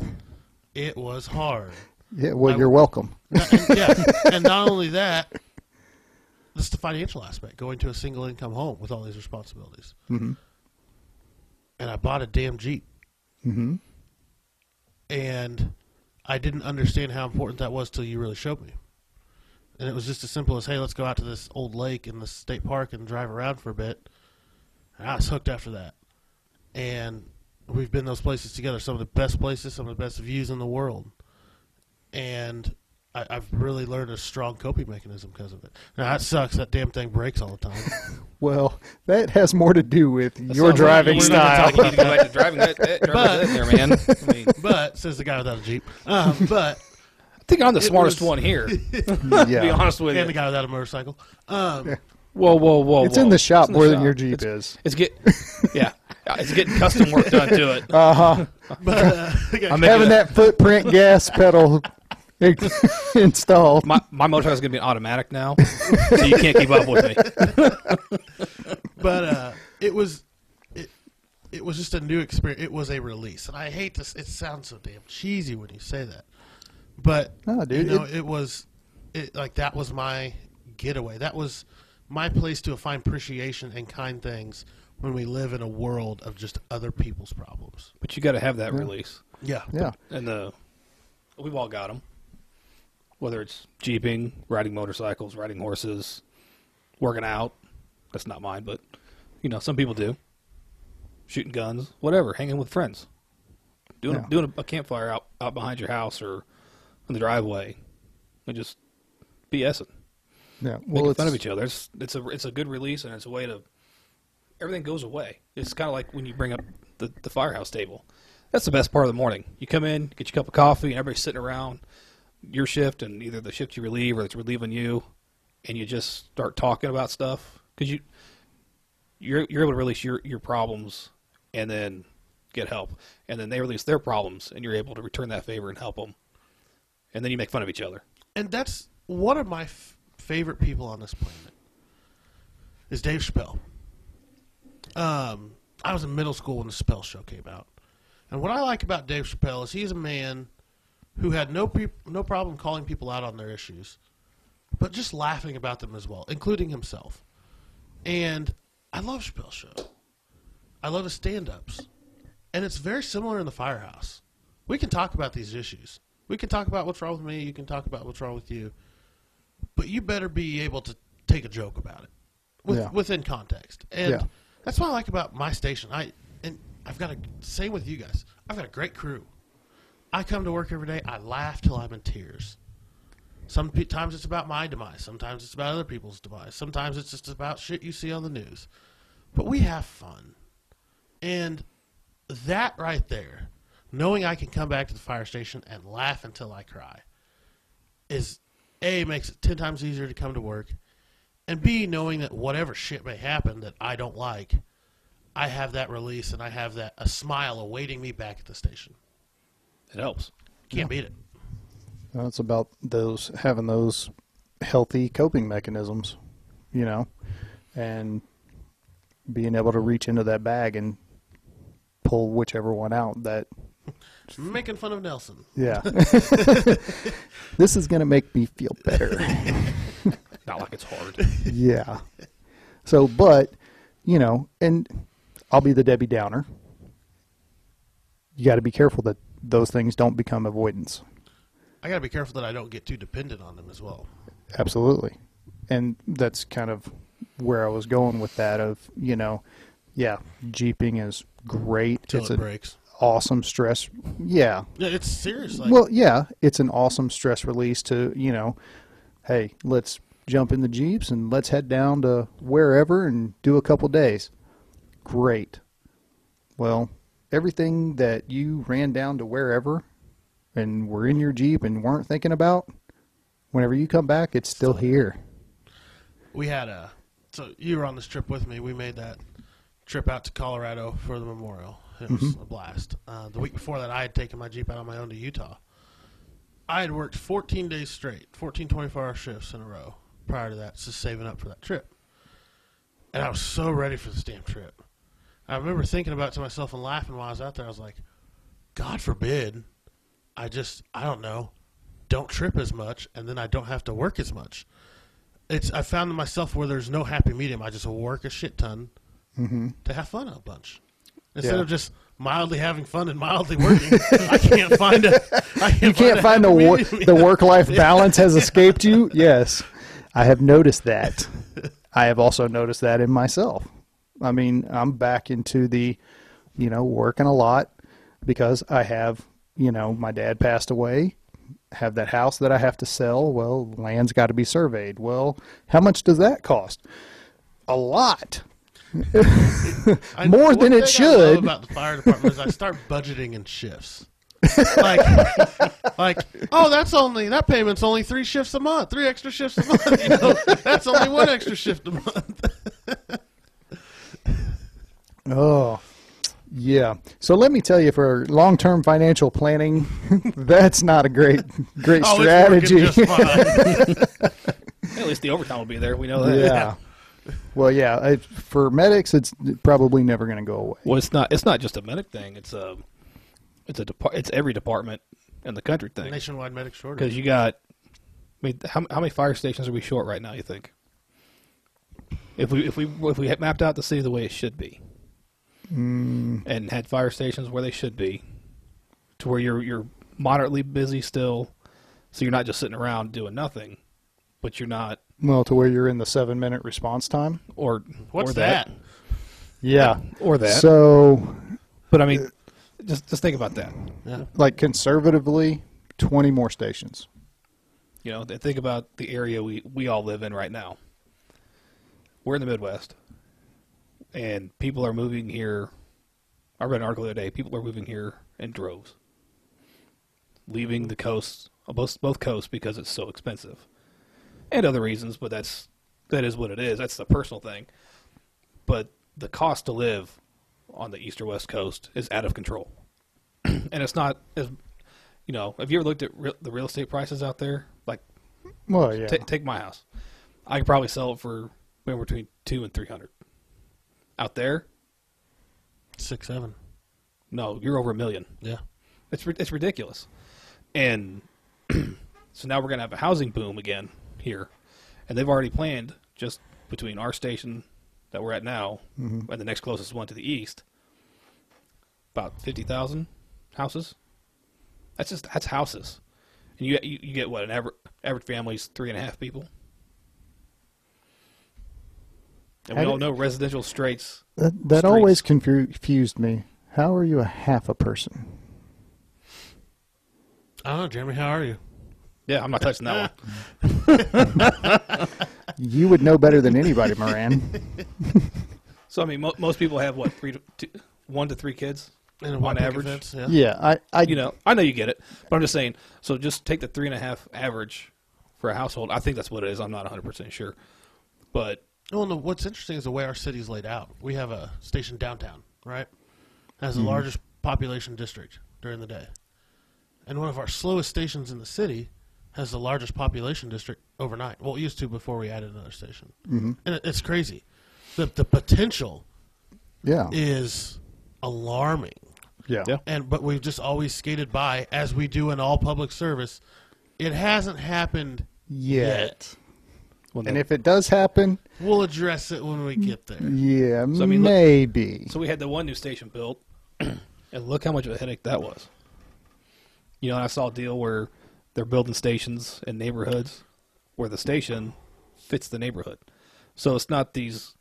It was hard. Yeah, well, I- you're welcome. Not- and, yeah, and not only that, just the financial aspect, going to a single income home with all these responsibilities. Mhm. And I bought a damn Jeep, hmm and I didn't understand how important that was till you really showed me. And it was just as simple as, hey, let's go out to this old lake in the state park and drive around for a bit. And I was hooked after that. And we've been those places together, some of the best places, some of the best views in the world. And I, I've really learned a strong coping mechanism because of it. Now, that sucks. That damn thing breaks all the time. Well, that has more to do with That your sounds like driving we're style. not gonna talk- You need to go back to driving. That, that driver's in there, man. I mean, but, says the guy without a Jeep. Um, but, I think I'm the smartest was- one here. To be yeah. honest with and the guy without a motorcycle. Um, Whoa, whoa, whoa! It's whoa. in the shop in the more than your Jeep It's- is. It's get, yeah, it's getting custom work done to it. Uh huh. But uh, I'm Having a- that footprint gas pedal installed. My my motorcycle is gonna be an automatic now, so you can't keep up with me. but uh, it was it, it was just a new experience. It was a release, and I hate this. It sounds so damn cheesy when you say that, but No, dude, you know, it- it, was it like that was my getaway. That was my place to find appreciation and kind things when we live in a world of just other people's problems. But you got to have that release, Yeah, Yeah. and the we've all got them. Whether it's jeeping, riding motorcycles, riding horses, working out. That's not mine, but you know some people do. Shooting guns, whatever, hanging with friends, doing Yeah. a, doing a, a campfire out out behind your house or in the driveway, and just BSing. Yeah. making Well, fun of each other. It's it's a it's a good release and it's a way to everything goes away. It's kind of like when you bring up the the firehouse table. That's the best part of the morning. You come in, get your cup of coffee, and everybody's sitting around your shift and either the shift you relieve or it's relieving you, and you just start talking about stuff because you you're you're able to release your your problems and then get help, and then they release their problems and you're able to return that favor and help them, and then you make fun of each other. and that's one of my f- favorite people on this planet is Dave Chappelle. Um, I was in middle school when the Chappelle Show came out, and what I like about Dave Chappelle is he's a man who had no no problem calling people out on their issues, but just laughing about them as well, including himself. And I love Chappelle Show. I love his stand-ups, and it's very similar in the Firehouse. We can talk about these issues. We can talk about what's wrong with me. You can talk about what's wrong with you, but you better be able to take a joke about it with, Yeah. within context. And Yeah. that's what I like about my station. I and I've got a same with you guys. I've got a great crew. I come to work every day. I laugh till I'm in tears. Sometimes it's about my demise. Sometimes it's about other people's demise. Sometimes it's just about shit you see on the news. But we have fun. And that right there, knowing I can come back to the fire station and laugh until I cry, is A, makes it 10 times easier to come to work. And B, knowing that whatever shit may happen that I don't like, I have that release and I have that a smile awaiting me back at the station. It helps. Can't beat it. Well, it's about those having those healthy coping mechanisms, you know, and being able to reach into that bag and pull whichever one out. That Making fun of Nelson. yeah, this is gonna make me feel better. Not like it's hard. yeah. So, but you know, and I'll be the Debbie Downer. You got to be careful that those things don't become avoidance. I got to be careful that I don't get too dependent on them as well. Absolutely. And that's kind of where I was going with that of, you know, yeah, jeeping is great. Till it's it an breaks. awesome stress. Yeah. Yeah, it's serious. Like, Well, yeah, it's an awesome stress release to, you know, hey, let's jump in the Jeeps and let's head down to wherever and do a couple days. Great. Well, everything that you ran down to wherever and were in your Jeep and weren't thinking about, whenever you come back, it's still here. we had a. So you were on this trip with me. We made that trip out to Colorado for the memorial. It was a blast. Uh, the week before that, I had taken my Jeep out on my own to Utah. I had worked 14 days straight, 14 24 hour shifts in a row prior to that, just saving up for that trip. And I was so ready for this damn trip. I remember thinking about it to myself and laughing while I was out there. I was like, God forbid, I just, I don't know, don't trip as much, and then I don't have to work as much. It's I found in myself where there's no happy medium. I just work a shit ton mm-hmm. to have fun a bunch instead Yeah. of just mildly having fun and mildly working. I can't find a. I can't You can't find the wor- the work life balance has escaped you. Yes, I have noticed that. I have also noticed that in myself. I mean, I'm back into the, you know, working a lot because I have, you know, my dad passed away. Have that house that I have to sell. Well, land's got to be surveyed. Well, how much does that cost? A lot. More than it thing I should. about the fire department is I start budgeting in shifts. like, like, oh, that's only that payment's only three shifts a month, three extra shifts a month. You know, that's only one extra shift a month. Oh, yeah. So let me tell you, for long-term financial planning, that's not a great, great Oh, strategy. it's just fine. At least the overtime will be there. We know that. yeah. Well, yeah. I, for medics, it's probably never going to go away. Well, it's not. It's not just a medic thing. It's a. It's a. Depart, it's every department in the country thing. Nationwide medic shortage. Because you got. I mean, how, how many fire stations are we short right now? You think? If we if we if we had mapped out the city the way it should be, Mm. and had fire stations where they should be, to where you're you're moderately busy still, so you're not just sitting around doing nothing, but you're not Well, to where you're in the seven-minute response time. or What's or that, that? Yeah. or that. So, but I mean, uh, just just think about that. Yeah. like conservatively, twenty more stations. You know, think about the area we, we all live in right now. We're in the Midwest, and people are moving here. I read an article the other day. People are moving here in droves, leaving the coast, both both coasts, because it's so expensive, and other reasons. But that's that is what it is. That's the personal thing. But the cost to live on the east or west coast is out of control, and it's not as you know. Have you ever looked at re- the real estate prices out there? Like Well, yeah. Ta take my house. I could probably sell it for between two and three hundred. Out there, Six, seven. no, you're over a million. Yeah. It's it's ridiculous, and so now we're gonna have a housing boom again here, and they've already planned just between our station that we're at now mm-hmm. and the next closest one to the east, about fifty thousand houses. That's just that's houses, and you you, you get what an average average family's three and a half people. And we How all know residential straits. That, that always confused me. How are you a half a person? I don't know, Jeremy. How are you? Yeah, I'm not touching that one. You would know better than anybody, Moran. So I mean, mo- most people have what three to two, one to three kids and on one average. events, yeah. yeah, I, I, You know, I know you get it, but I'm just saying. So just take the three and a half average for a household. I think that's what it is. I'm not 100 percent sure, but Well, no, what's interesting is the way our city's laid out. We have a station downtown, right? Has the largest population district during the day. And one of our slowest stations in the city has the largest population district overnight. Well, it used to before we added another station. Mm-hmm. And it, it's crazy. The, the potential yeah, is alarming. yeah, Yeah. And but we've just always skated by as we do in all public service. It hasn't happened Yet. Well, And no. if it does happen, We'll address it when we get there. yeah, So, I mean, look- maybe. so we had the one new station built, and look how much of a headache that was. You know, I saw a deal where they're building stations in neighborhoods where the station fits the neighborhood. So it's not these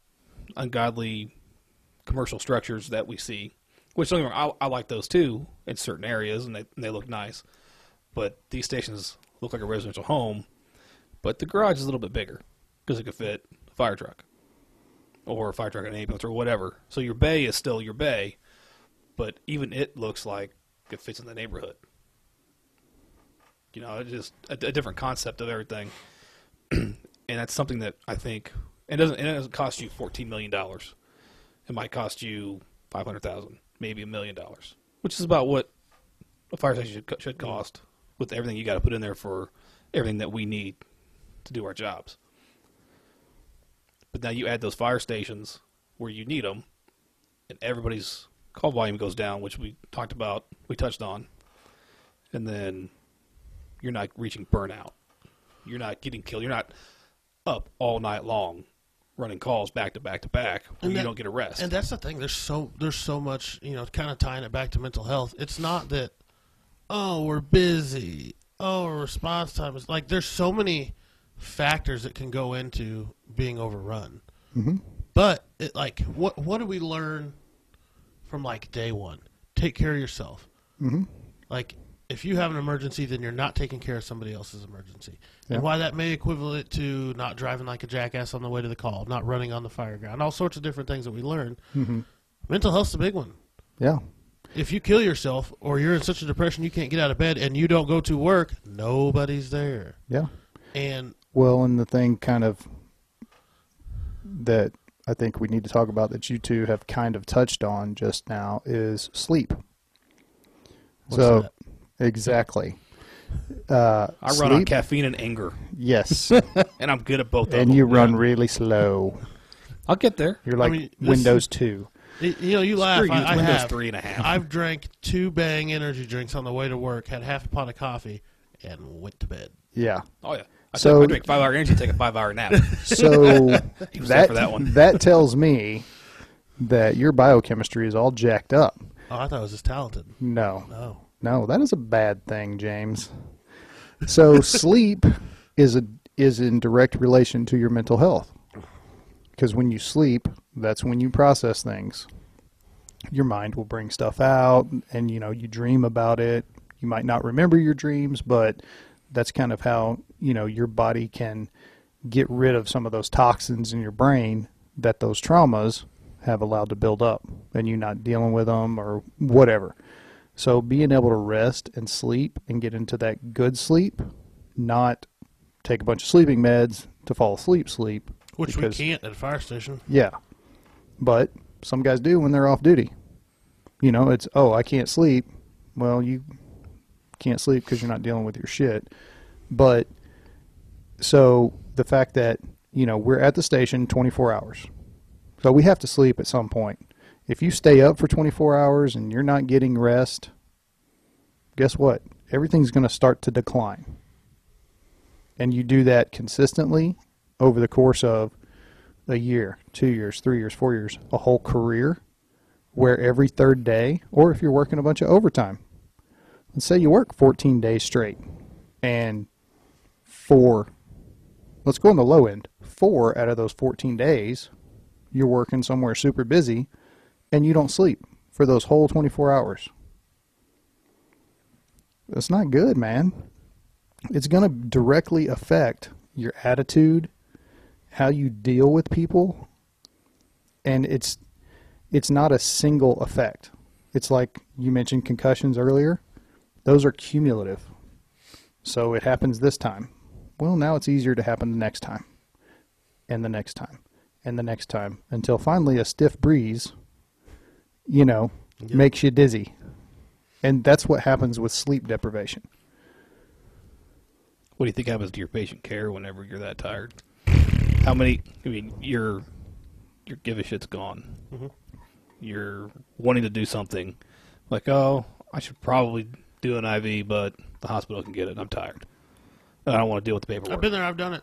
ungodly commercial structures that we see, which don't get me wrong, I, I like those too in certain areas, and they and they look nice. But these stations look like a residential home, but the garage is a little bit bigger because it could fit a fire truck or a fire truck and an ambulance or whatever. So your bay is still your bay, but even it looks like it fits in the neighborhood. You know, it's just a, a different concept of everything, and that's something that I think it doesn't. It doesn't cost you fourteen million dollars. It might cost you five hundred thousand, maybe a million dollars, which is about what a fire station should, should cost with everything you got to put in there for everything that we need to do our jobs. But now you add those fire stations where you need them, and everybody's call volume goes down, which we talked about, we touched on, and then you're not reaching burnout. You're not getting killed. You're not up all night long running calls back to back to back where And you don't get a rest. And that's the thing. There's so there's so much you know, kind of tying it back to mental health. It's not that oh we're busy, oh our response time is like there's so many factors that can go into being overrun. Mm-hmm. But it like what what do we learn from like day one? Take care of yourself. Mm-hmm. Like if you have an emergency, then you're not taking care of somebody else's emergency. Yeah. And why that may equivalent to not driving like a jackass on the way to the call, not running on the fire ground, all sorts of different things that we learn. Mm-hmm. Mental health's a big one. Yeah. if you kill yourself or you're in such a depression you can't get out of bed and you don't go to work, nobody's there. Yeah. And Well, and the thing kind of that I think we need to talk about that you two have kind of touched on just now is sleep. what's so that? exactly. Uh, I run on caffeine and anger, Yes, and I'm good at both. of and them. you run really slow. I'll get there. You're like mean, this- Windows two. It- you know, you laugh. Screw you, I, it's I Windows have. three and a half. I've drank two Bang energy drinks on the way to work, had half a pot of coffee, and went to bed. Yeah. oh yeah. I, So- so, I drink five hour energy, take a five hour nap. So He that for that one. that tells me that your biochemistry is all jacked up. Oh, I thought I was just talented. No. No. No, that is a bad thing, James. So sleep is a is in direct relation to your mental health. Because when you sleep, that's when you process things. Your mind will bring stuff out and you know, you dream about it. You might not remember your dreams, but that's kind of how, you know, your body can get rid of some of those toxins in your brain that those traumas have allowed to build up and you're not dealing with them or whatever. So being able to rest and sleep and get into that good sleep, not take a bunch of sleeping meds to fall asleep sleep. Which because- we can't at a fire station. Yeah. But some guys do when they're off duty. You know, it's, oh, I can't sleep. Well, you can't sleep because you're not dealing with your shit. But so the fact that, you know, we're at the station 24 hours. So we have to sleep at some point. If you stay up for 24 hours and you're not getting rest, guess what? Everything's going to start to decline. And you do that consistently over the course of a year, two years, three years, four years, a whole career, where every third day, or if you're working a bunch of overtime, let's say you work 14 days straight, and four, let's go on the low end, four out of those 14 days, you're working somewhere super busy, and you don't sleep for those whole 24 hours. That's not good, man. It's going to directly affect your attitude, how you deal with people, and it's it's not a single effect. It's like you mentioned concussions earlier; those are cumulative. So it happens this time. Well, now it's easier to happen the next time, and the next time, and the next time, until finally a stiff breeze, you know, Yep. makes you dizzy, and that's what happens with sleep deprivation. What do you think happens to your patient care whenever you're that tired? How many? I mean, your your give a shit's gone. Mhm. You're wanting to do something, like, oh, I should probably do an IV, but the hospital can get it. I'm tired. And I don't want to deal with the paperwork. I've been there. I've done it.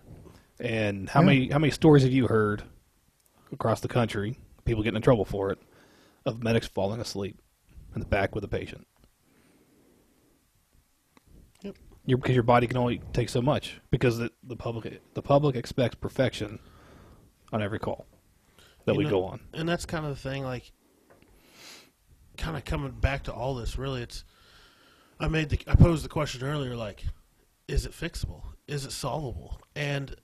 And how Yeah. many how many stories have you heard across the country? People getting in trouble for it, of medics falling asleep in the back with a patient. Yep. Your, because your body can only take so much because the, the public the public expects perfection on every call that You we know- go on. and that's kind of the thing like kind of coming back to all this really it's i made the i posed the question earlier like is it fixable is it solvable and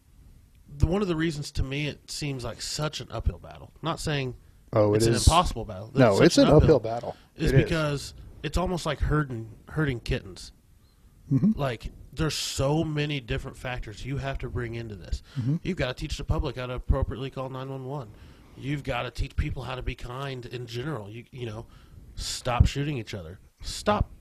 the, one of the reasons to me it seems like such an uphill battle not saying Oh, it's it an impossible battle No, such it's an uphill battle. is It is. because it's almost like herding herding kittens Mhm. like there's so many different factors you have to bring into this. Mhm. You've got to teach the public how to appropriately call 911. You've got to teach people how to be kind in general. You you know, stop shooting each other. Stop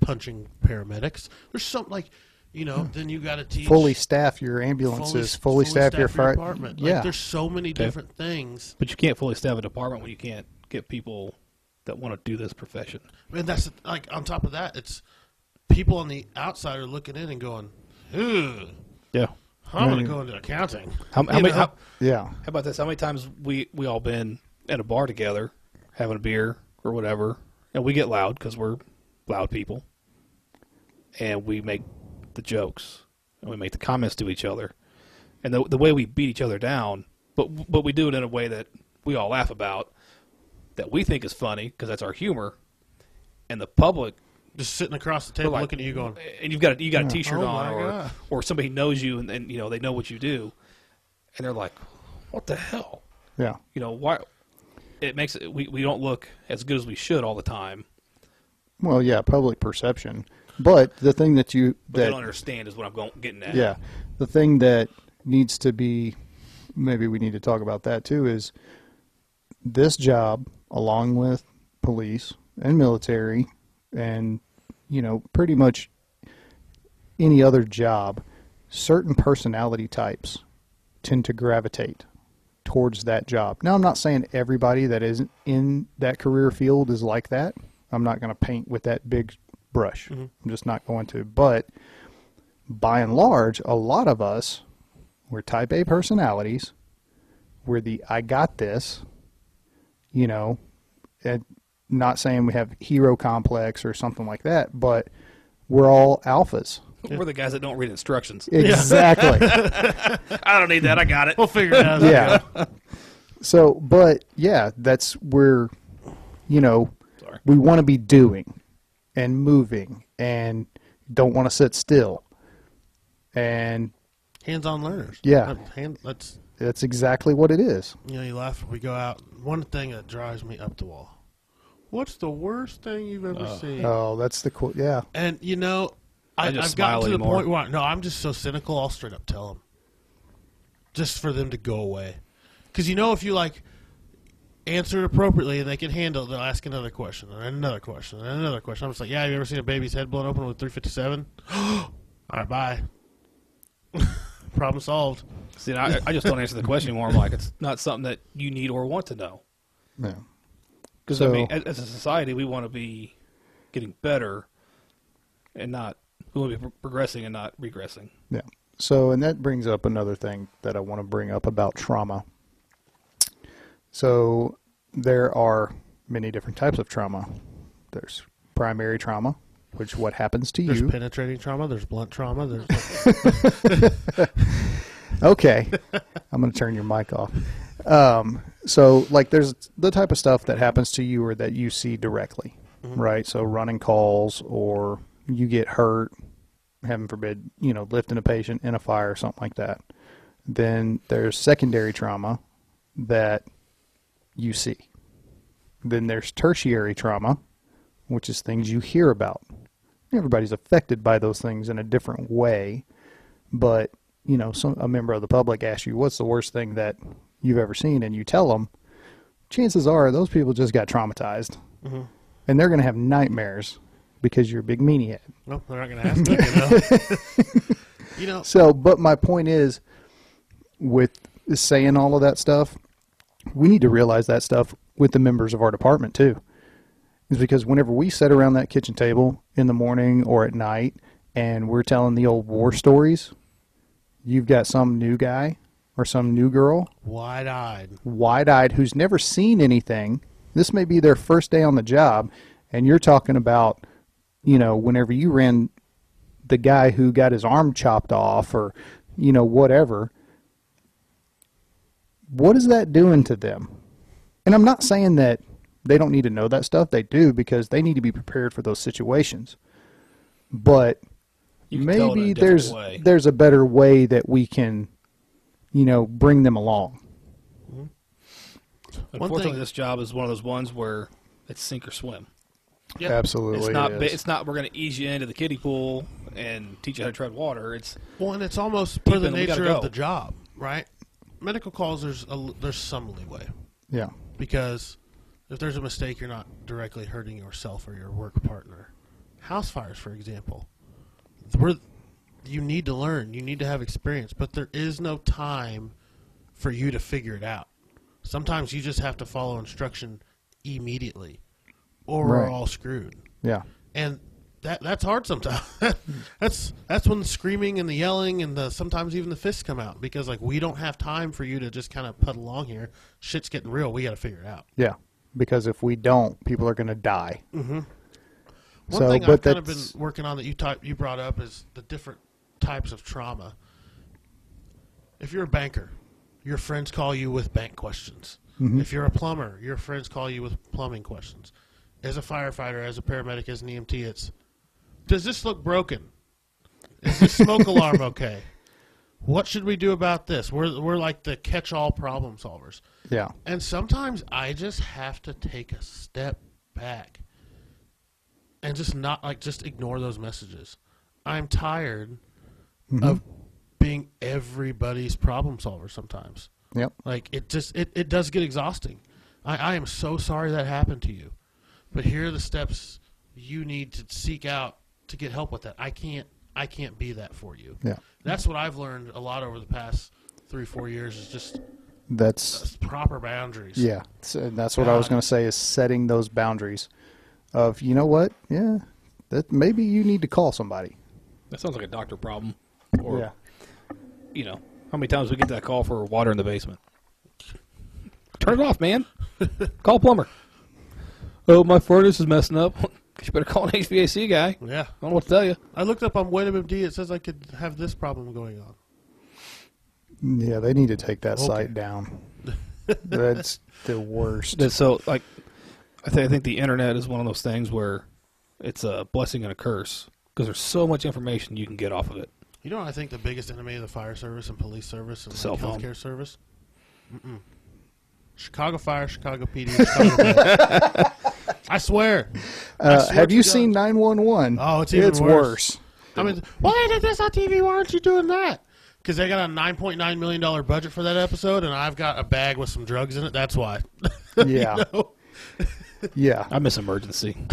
punching paramedics. There's something like, you know, then you got to teach fully staff your ambulances, fully, staff, your fire. department. Yeah, Like, there's so many Okay. different things. But you can't fully staff a department when you can't get people that want to do this profession. And that's like on top of that, it's people on the outside are looking in and going, "Ugh, Yeah. I'm going to go into accounting." How, how You many? know? How, yeah. How about this? How many times we we all been at a bar together, having a beer or whatever, and we get loud because we're loud people, and we make the jokes and we make the comments to each other, and the the way we beat each other down, but but we do it in a way that we all laugh about, that we think is funny because that's our humor, and the public Just sitting across the table like- looking at you going, and you've got a, you got a T-shirt Oh on, or God. or somebody knows you, and, and you know they know what you do, and they're like, "What the hell?" Yeah. You know why? It makes it we, we don't look as good as we should all the time, well, yeah, public perception. But the thing that you But they that don't understand is what I'm going, getting at. yeah, the thing that needs to be maybe we need to talk about that too is this job along with police and military and you know pretty much any other job certain personality types tend to gravitate towards that job. Now I'm not saying everybody that is in that career field is like that. I'm not going to paint with that big brush. Mm-hmm. I'm just not going to, but by and large, a lot of us, we're type A personalities. We're the I got this, you know, and not saying we have hero complex or something like that, but we're all alphas. We're the guys that don't read instructions. Exactly. I don't need that. I got it. We'll figure it out. yeah. go. So, but yeah, that's where, you know, Sorry. we want to be doing and moving and don't want to sit still. And Hands-on learners. Yeah. Hand, that's that's exactly what it is. you know, you laugh if we go out. One thing that drives me up the wall. What's the worst thing you've ever uh. seen? Oh, that's the cool. Yeah. And you know, I I, just I've gotten to the anymore. point where no, I'm just so cynical. I'll straight up tell them, just for them to go away. Because you know, if you like answer it appropriately and they can handle it, they'll ask another question and another question and another question. I'm just like, yeah, have you ever seen a baby's head blown open with 357? All right, bye. Problem solved. See, I, I just don't answer the question anymore. I'm like, it's not something that you need or want to know. Yeah. Because So- I mean, as, as a society, we want to be getting better, and not we want to be pro- progressing and not regressing. Yeah. So, and that brings up another thing that I want to bring up about trauma. So, there are many different types of trauma. There's primary trauma, which what happens to There's you. There's penetrating trauma. There's blunt trauma. There's Okay. I'm going to turn your mic off. Um, so, like, there's the type of stuff that happens to you or that you see directly, right? So, running calls or you get hurt, heaven forbid, you know, lifting a patient in a fire or something like that. Then there's secondary trauma that you see. Then there's tertiary trauma, which is things you hear about. Everybody's affected by those things in a different way, but you know, some a member of the public asks you, "What's the worst thing that you've ever seen?" and you tell them, chances are those people just got traumatized, mm-hmm. and they're going to have nightmares because you're a big meanie head. no, they're not going to ask me. You know. you know, So, but my point is, with saying all of that stuff, we need to realize that stuff with the members of our department too. Is because whenever we sit around that kitchen table in the morning or at night and we're telling the old war stories, you've got some new guy or some new girl, wide-eyed. wide eyed, who's never seen anything. This may be their first day on the job, and you're talking about, you know, whenever you ran the guy who got his arm chopped off or, you know, whatever. What is that doing to them? And I'm not saying that they don't need to know that stuff. They do because they need to be prepared for those situations. But You can tell it in a maybe there's way. there's a better way that we can, you know, bring them along. Mm-hmm. Unfortunately, thing- this job is one of those ones where it's sink or swim. Yep. Absolutely, It's not. it. It's not. We're going to ease you into the kiddie pool and teach you how to tread water. It's Well, and it's almost per the in, we gotta nature of the job, right? Medical calls, there's a, there's some leeway yeah. because if there's a mistake, you're not directly hurting yourself or your work partner. House fires, for example, where you need to learn, you need to have experience, but there is no time for you to figure it out. Sometimes you just have to follow instruction immediately, or we're all screwed. Yeah. and that that's hard sometimes. that's that's when the screaming and the yelling and the sometimes even the fists come out because like we don't have time for you to just kind of put along here. Shit's getting real. We got to figure it out. Yeah, because if we don't, people are going to die. Mm-hmm. One So, thing but I've kind of been working on that you type, you brought up is the different types of trauma. If you're a banker, your friends call you with bank questions. Mm-hmm. If you're a plumber, your friends call you with plumbing questions. As a firefighter, as a paramedic, as an EMT, it's does this look broken? Is this smoke alarm okay? What should we do about this? We're we're like the catch-all problem solvers. Yeah, And sometimes I just have to take a step back. and just not like just ignore those messages. I'm tired Mhm. of being everybody's problem solver sometimes. Yep. Like it just it, it does get exhausting. I, I am so sorry that happened to you. But here are the steps you need to seek out to get help with that. I can't I can't be that for you. Yeah. That's what I've learned a lot over the past three, four years is just That's proper boundaries. yeah. So that's what I was going to say is setting those boundaries of you know what? Yeah. That maybe you need to call somebody. That sounds like a doctor problem. Or you know, how many times we get that call for water in the basement? Turn it off, man. call a plumber. Oh, my furnace is messing up. You better call an HVAC guy. Yeah. I Yeah. don't know what to tell you. I looked up on WebMD. It says I could have this problem going on. Yeah, they need to take that Okay. site down. That's the worst. That- So, like, I think I think the internet is one of those things where it's a blessing and a curse because there's so much information you can get off of it. You know what I think the biggest enemy of the fire service and police service and Cell like phone. healthcare service? Mm-mm. Chicago Fire, Chicago PD, Chicago Med. I swear. I Uh, swear have you God. seen 911? Oh, it's even it's worse. I mean, why did this on TV? Why aren't you doing that? Because they got a nine point nine million dollar budget for that episode, and I've got a bag with some drugs in it. That's why. Yeah. You know? Yeah. I miss emergency.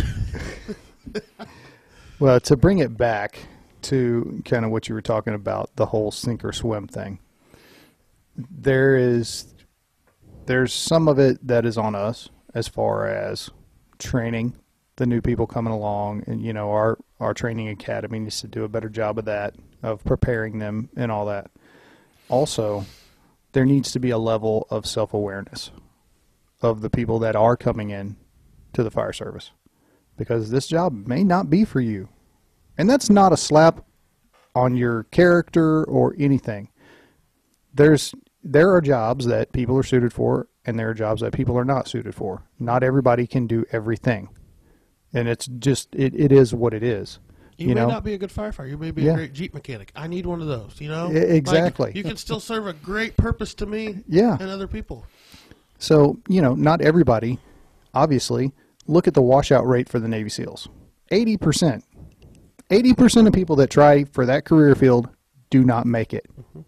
Well, to bring it back to kind of what you were talking about, the whole sink or swim thing. There is there's some of it that is on us as far as training the new people coming along and you know our our training academy needs to do a better job of that of preparing them and all that. Also, there needs to be a level of self-awareness of the people that are coming in to the fire service because this job may not be for you. And that's not a slap on your character or anything. There's there are jobs that people are suited for and there are jobs that people are not suited for. Not everybody can do everything. And it's just it, it is what it is. You, You may know? not be a good firefighter. You may be Yeah. a great Jeep mechanic. I need one of those. You know, exactly. Like, you can still serve a great purpose to me Yeah. and other people. So, you know, not everybody, obviously, look at the washout rate for the Navy SEALs 80%. 80% of people that try for that career field do not make it. Mm-hmm.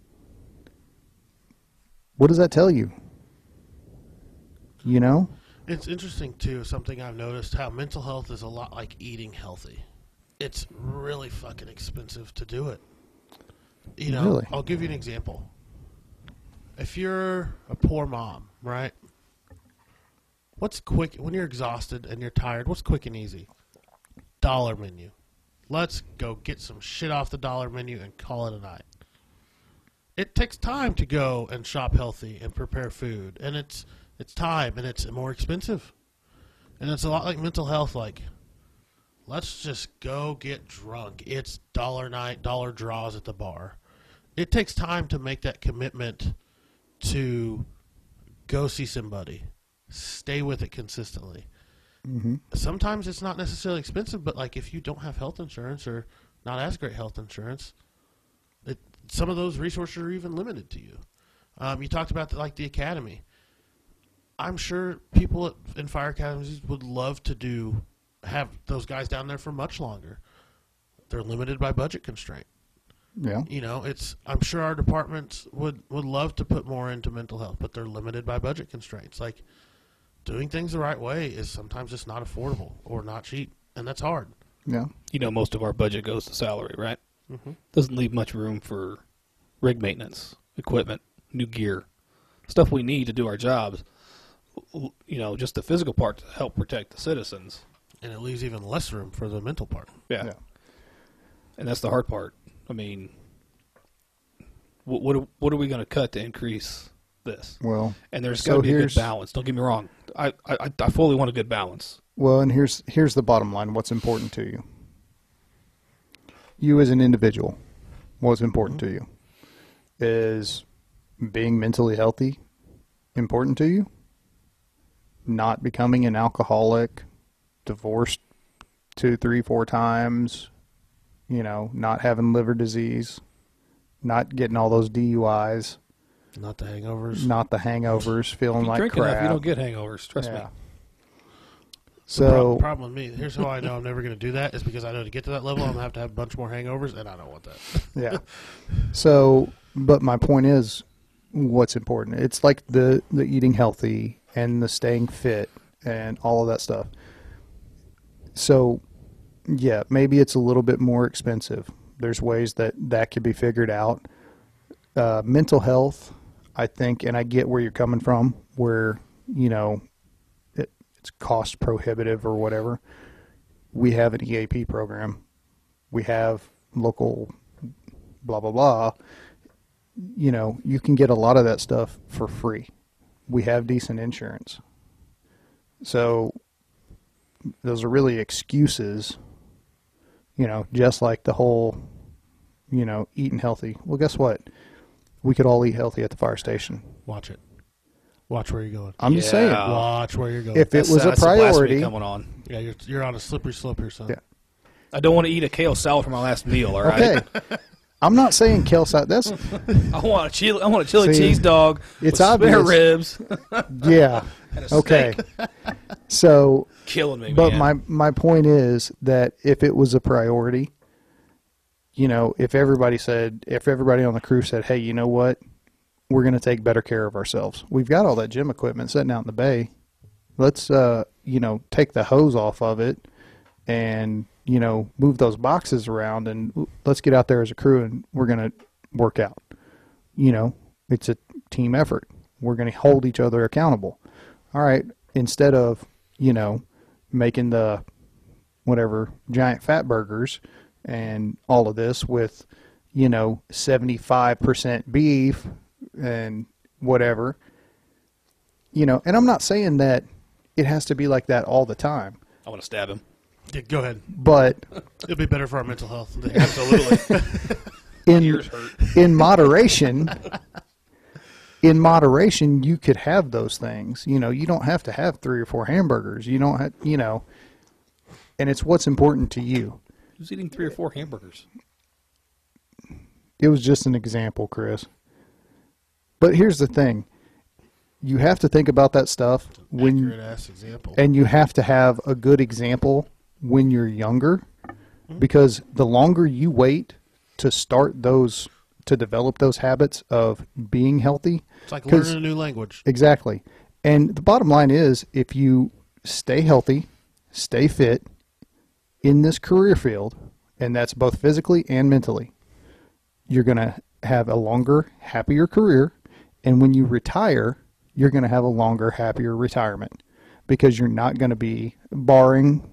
What does that tell you? You know? It's interesting too. Something I've noticed how mental health is a lot like eating healthy. It's really fucking expensive to do it. You know, Really? I'll give you an example. If you're a poor mom, right? What's quick when you're exhausted and you're tired? What's quick and easy? Dollar menu. Let's go get some shit off the dollar menu and call it a night. It takes time to go and shop healthy and prepare food, and it's it's time and it's more expensive. And it's a lot like mental health like let's just go get drunk. It's dollar night, dollar draws at the bar. It takes time to make that commitment to go see somebody. Stay with it consistently. Mm-hmm. Sometimes it's not necessarily expensive, but like if you don't have health insurance or not as great health insurance, it, some of those resources are even limited to you. Um, you talked about the, like the academy. I'm sure people at, in fire academies would love to do have those guys down there for much longer. They're limited by budget constraint. Yeah. You know, it's I'm sure our departments would would love to put more into mental health, but they're limited by budget constraints. Like doing things the right way is sometimes just not affordable or not cheap, and that's hard. Yeah. You know, most of our budget goes to salary, right? Mhm. Doesn't leave much room for rig maintenance, equipment, new gear, stuff we need to do our jobs. L- You know, just the physical part to help protect the citizens. And it leaves even less room for the mental part. Yeah. Yeah. And that's the hard part. I mean, what what are, what are we going to cut to increase this? Well, And there's So got to be a good balance. Don't get me wrong. I, I I fully want a good balance. well, and here's here's the bottom line. What's important to you? You as an individual, what's important to you? Is being mentally healthy important to you? Not becoming an alcoholic, divorced two, three, four times, you know, not having liver disease, not getting all those DUIs, Not the hangovers. not the hangovers, feeling like drink crap. enough, you don't get hangovers. Trust Yeah. The pro- So problem with me, here's how I know I'm never going to do that is because I know to get to that level, I'm going to have to have a bunch more hangovers, and I don't want that. yeah. So, but my point is, what's important? It's like the the eating healthy and the staying fit and all of that stuff. So, yeah, maybe it's a little bit more expensive. There's ways that that could be figured out. Uh, mental health, I think, and I get where you're coming from, where you know it, it's cost prohibitive or whatever. We have an EAP program. We have local blah blah blah you know you can get a lot of that stuff for free we have decent insurance so those are really excuses you know just like the whole you know eating healthy well guess what we could all eat healthy at the fire station Watch it. Watch where you're going. i'm just saying Watch where you're going. if it was a that's the priority coming on. yeah, you're, you're on a slippery slope here, son. Yeah. I don't want to eat a kale salad for my last meal. All right. okay i'm not saying side that's I want a chili. I want a chili See, cheese dog. it's with spare obvious. ribs. yeah okay so Killing me, But man. my my point is that if it was a priority, you know, if everybody said, if everybody on the crew said, "Hey, you know what? We're going to take better care of ourselves. We've got all that gym equipment sitting out in the bay. Let's, uh, you know, take the hose off of it, and you know, move those boxes around, and let's get out there as a crew, and we're going to work out. You know, it's a team effort. We're going to hold each other accountable. All right, instead of you know making the whatever giant fat burgers and all of this with you know 75% beef and whatever you know and i'm not saying that it has to be like that all the time I want to stab him. Yeah, go ahead. but It'll be better for our mental health. Absolutely. in in moderation in moderation you could have those things you know you don't have to have three or four hamburgers you don't have you know and it's what's important to you Who's eating three or four hamburgers? it was just an example chris but here's the thing you have to think about that stuff when Accurate ass example. and you have to have a good example when you're younger mm-hmm. because the longer you wait to start those to develop those habits of being healthy it's like learning a new language. Exactly. And the bottom line is if you stay healthy, stay fit in this career field, and that's both physically and mentally, you're going to have a longer, happier career. And when you retire, you're going to have a longer, happier retirement because you're not going to be barring,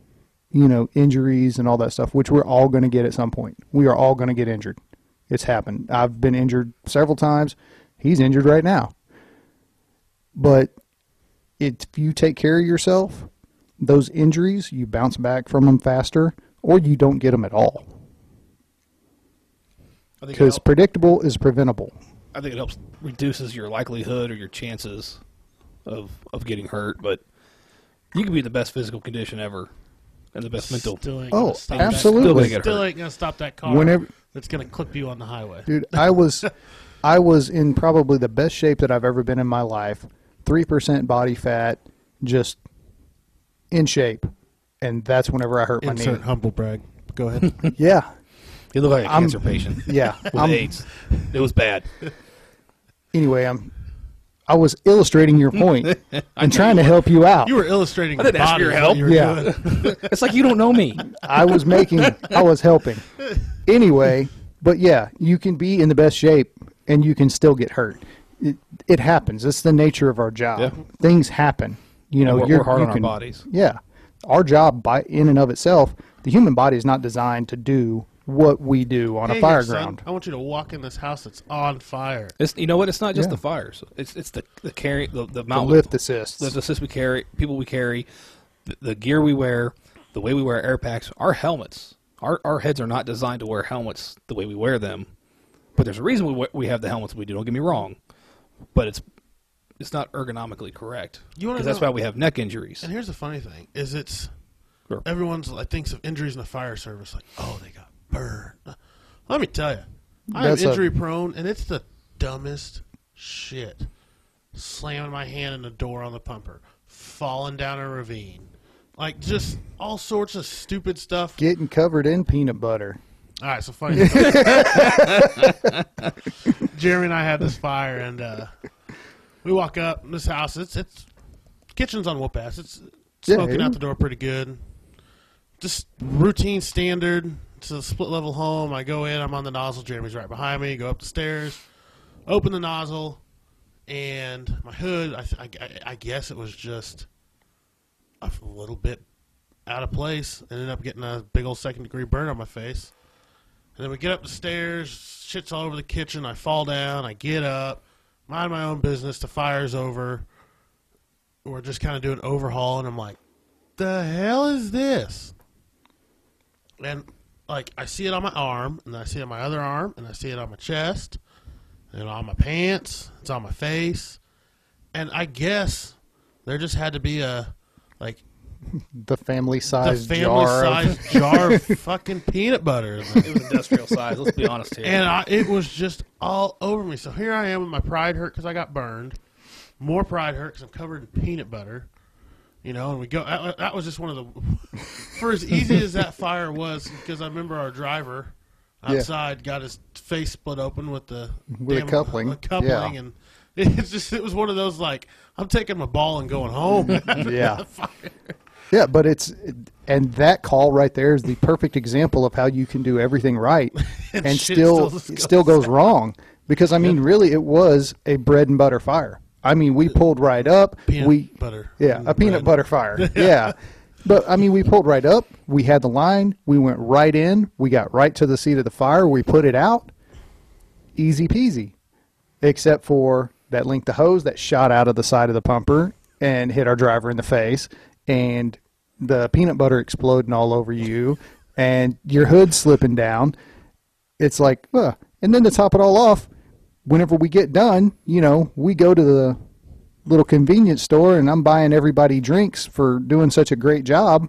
you know, injuries and all that stuff, which we're all going to get at some point. We are all going to get injured. It's happened. I've been injured several times. He's injured right now. But if you take care of yourself, those injuries, you bounce back from them faster or you don't get them at all. I think, it Because predictable is preventable. I think it helps reduces your likelihood or your chances of of getting hurt. But you can be in the best physical condition ever and the best mental. Oh, Still ain't Oh, gonna stop absolutely. That. Still Still ain't gonna stop that car. Whenever- that's gonna clip you on the highway. Dude, I was I was in probably the best shape that I've ever been in my life. 3% body fat, just in shape. And that's whenever I hurt my Insert knee. humble brag. Go ahead. Yeah. You look like a I'm- cancer patient Yeah. with I'm- AIDS. It was bad. anyway, I'm I was illustrating your point and trying to help you out. you were illustrating. I didn't the ask for body your help. you Yeah. It's like you don't know me. I was making, I was helping. Anyway, but yeah, you can be in the best shape and you can still get hurt. It, it happens. It's the nature of our job. Yeah. Things happen. You know, we're, you're, we're hard you on can- our bodies. Yeah, our job by in and of itself, the human body is not designed to do what we do on Hey, a fire here, son, ground. I want you to walk in this house that's on fire. It's you know what? It's not just Yeah. the fires. It's it's the the carry the the The mount lift assists. lift assist we carry, people we carry, the, the gear we wear, the way we wear air packs, our helmets. Our our heads are not designed to wear helmets the way we wear them. But there's a reason we we- we have the helmets we do. Don't get me wrong, but it's it's not ergonomically correct. You wanna Because that's know- why we have neck injuries. And here's the funny thing: is it's Sure. everyone's like thinks of injuries in the fire service, like, oh, they got burned. Let me tell you, I'm That's a- injury prone, and it's the dumbest shit. Slamming my hand in the door on the pumper, falling down a ravine, like just all sorts of stupid stuff. Getting covered in peanut butter. All right, so funny. Jeremy and I had this fire, and uh, we walk up in this house. It's it's kitchen's on whoop ass. It's Yeah, smoking yeah. out the door pretty good. Just routine standard. It's a split level home. I go in. I'm on the nozzle. Jeremy's right behind me. Go up the stairs, open the nozzle, and my hood. I I, I guess it was just a little bit out of place. Ended up getting a big old second degree burn on my face. And then we get up the stairs, shit's all over the kitchen. I fall down, I get up, mind my own business. The fire's over. We're just kind of doing overhaul, and I'm like, the hell is this? And like, I see it on my arm, and I see it on my other arm, and I see it on my chest, and on my pants. It's on my face, and I guess there just had to be a like The family the size family jar. of- size jar of fucking peanut butter. in. It was industrial size. Let's be honest here. and I, it was just all over me. So here I am with my pride hurt because I got burned, more pride hurt because I'm covered in peanut butter. You know, and we go. That, that was just one of the. For as easy as that fire was, because I remember our driver Yeah. outside got his face split open with the With a uh, coupling, a coupling, yeah. and it's just it was one of those like I'm taking my ball and going home. Yeah. Yeah, but it's and that call right there is the perfect example of how you can do everything right And and, still still it still goes wrong because I mean really it was a bread and butter fire. I mean we pulled right up. Peanut we butter. yeah, a peanut bread. butter fire. yeah. But I mean we pulled right up. We had the line. We went right in. We got right to the seat of the fire. We put it out. Easy peasy. Except for that length of hose that shot out of the side of the pumper and hit our driver in the face and the peanut butter exploding all over you and your hood slipping down. It's like, uh, and then to top it all off, whenever we get done, you know, we go to the little convenience store and I'm buying everybody drinks for doing such a great job.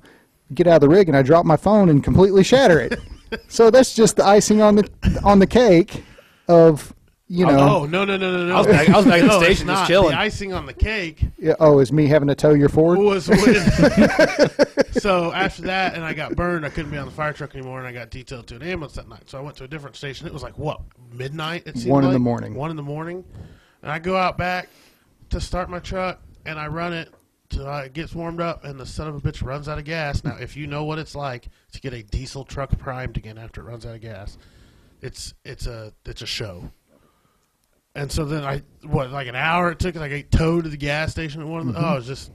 Get out of the rig and I drop my phone and completely shatter it. so that's just the icing on the on the cake of you know. Oh no no no no no! I was back- I was back at the No, it's station just not. chilling. The icing on the cake Yeah, oh, is me having to tow your Ford? was when. so after that, and I got burned. I couldn't be on the fire truck anymore, and I got detailed to an ambulance that night. So I went to a different station. It was like what midnight? It seemed One in like? the morning. One in the morning, and I go out back to start my truck, and I run it till it gets warmed up, and the son of a bitch runs out of gas. Now, if you know what it's like to get a diesel truck primed again after it runs out of gas, it's it's a it's a show. And so then I what like an hour it took. Like I towed to the gas station at one. Of the, Oh, it was just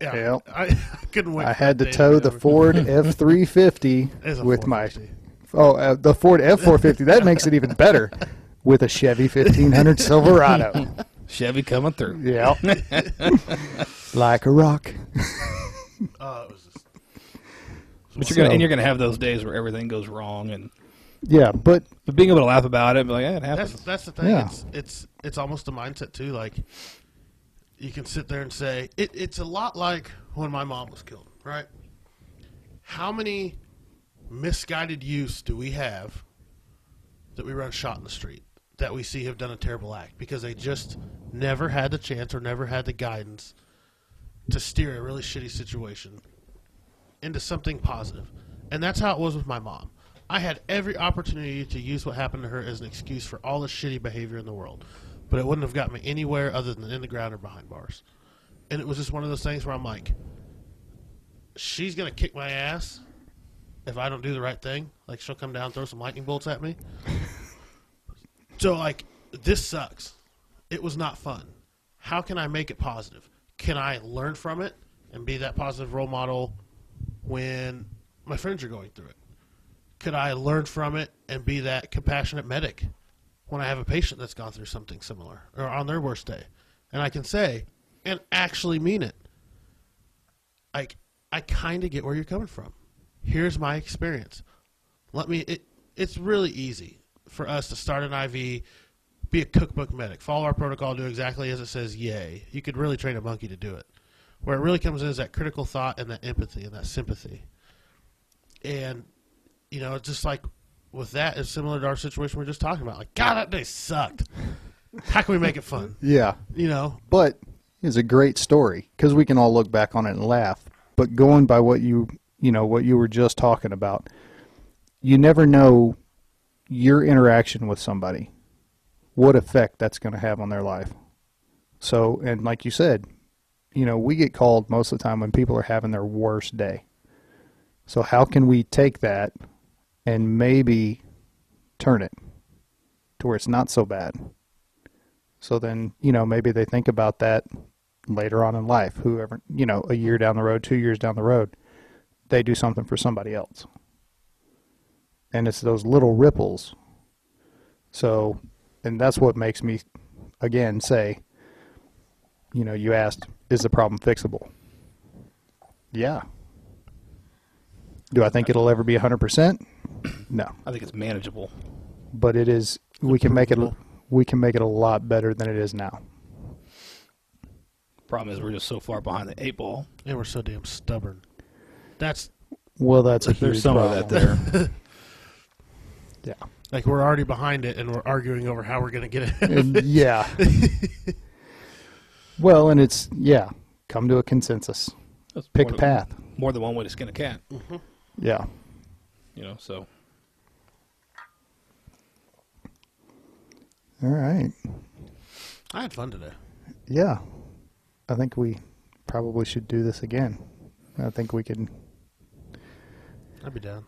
yeah. Yep. I, I couldn't wait. I had to tow the. Ford F three fifty with my oh uh, the Ford F four fifty. That makes it even better with a Chevy fifteen hundred Silverado. Chevy coming through. Yeah, like a rock. Oh, it was just, But you're gonna So- and you're gonna have those days where everything goes wrong, and Yeah, but but being able to laugh about it, be like, yeah, it happens. that's that's the thing. Yeah. It's it's it's almost a mindset too. Like you can sit there and say it, it's a lot like when my mom was killed, right? How many misguided youths do we have that we run shot in the street that we see have done a terrible act because they just never had the chance or never had the guidance to steer a really shitty situation into something positive. And that's how it was with my mom. I had every opportunity to use what happened to her as an excuse for all the shitty behavior in the world, but it wouldn't have got me anywhere other than in the ground or behind bars. And it was just one of those things where I'm like, she's gonna kick my ass if I don't do the right thing. Like she'll come down, throw some lightning bolts at me. so like, this sucks. It was not fun. How can I make it positive? Can I learn from it and be that positive role model when my friends are going through it? Could I learn from it and be that compassionate medic when I have a patient that's gone through something similar or on their worst day? And I can say and actually mean it. Like I kind of get where you're coming from. Here's my experience. Let me it it's really easy for us to start an IV, be a cookbook medic, follow our protocol, do exactly as it says, yay. You could really train a monkey to do it. Where it really comes in is that critical thought and that empathy and that sympathy. And, you know, it's just like with that, it's similar to our situation we are just talking about. Like, God, that day sucked. How can we make it fun? yeah, You know? but it's a great story because we can all look back on it and laugh. but going by what you you know what you were just talking about, you never know your interaction with somebody, what effect that's going to have on their life. So, and like you said, you know, we get called most of the time when people are having their worst day. So, how can we take that and maybe turn it to where it's not so bad? So then, you know, maybe they think about that later on in life. Whoever, you know, a year down the road, two years down the road, they do something for somebody else. And it's those little ripples. So, and that's what makes me, again, say, you know, you asked, is the problem fixable? Yeah. Do I think it'll ever be 100%? No. I think it's manageable. But it is, we can make it, we can make it a lot better than it is now. Problem is, we're just so far behind the eight ball. And we're so damn stubborn. That's Well, that's a There's huge some problem. of that there. Yeah. like we're already behind it, and we're arguing over how we're going to get it. And, yeah. well, and it's yeah, come to a consensus. That's Pick more a than- path. More than one way to skin a cat. Mm-hmm. Yeah. You know, so All right. I had fun today. Yeah. I think we probably should do this again. I think we can I'd be down.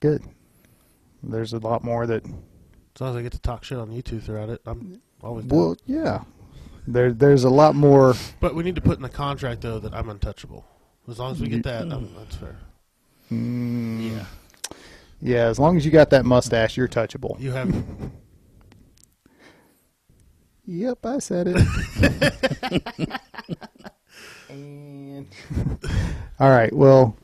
good. There's a lot more that As long as I get to talk shit on YouTube throughout it, I'm always down. well, yeah. There there's a lot more But we need to put in the contract though that I'm untouchable. As long as we get that, um, that's fair. mm, yeah. Yeah, as long as you got that mustache, you're touchable. You have Yep, I said it. and all right, well,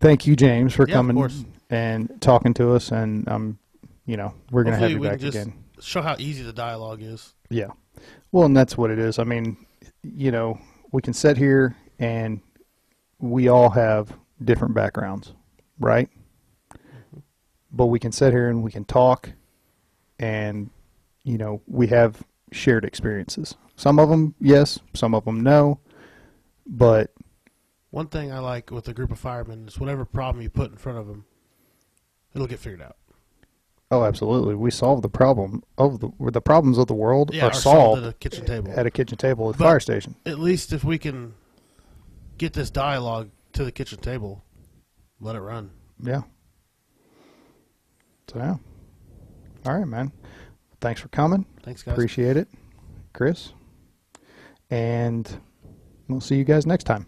thank you, James, for Yeah, coming and talking to us, and um, you know, we're gonna have you back again. show how easy the dialogue is. Yeah, well, and that's what it is. I mean, you know, we can sit here and we all have different backgrounds, right? But we can sit here and we can talk, and you know, we have shared experiences. Some of them, yes. Some of them, no. But One thing I like with a group of firemen is whatever problem you put in front of them, it'll get figured out. oh, absolutely, we solve the problem of the the problems of the world Yeah, are or solved at a kitchen table. at a kitchen table at the But- fire station. At least if we can get this dialogue to the kitchen table, let it run. Yeah. So yeah. All right, man. Thanks for coming. Thanks, guys. Appreciate it, Chris. And we'll see you guys next time.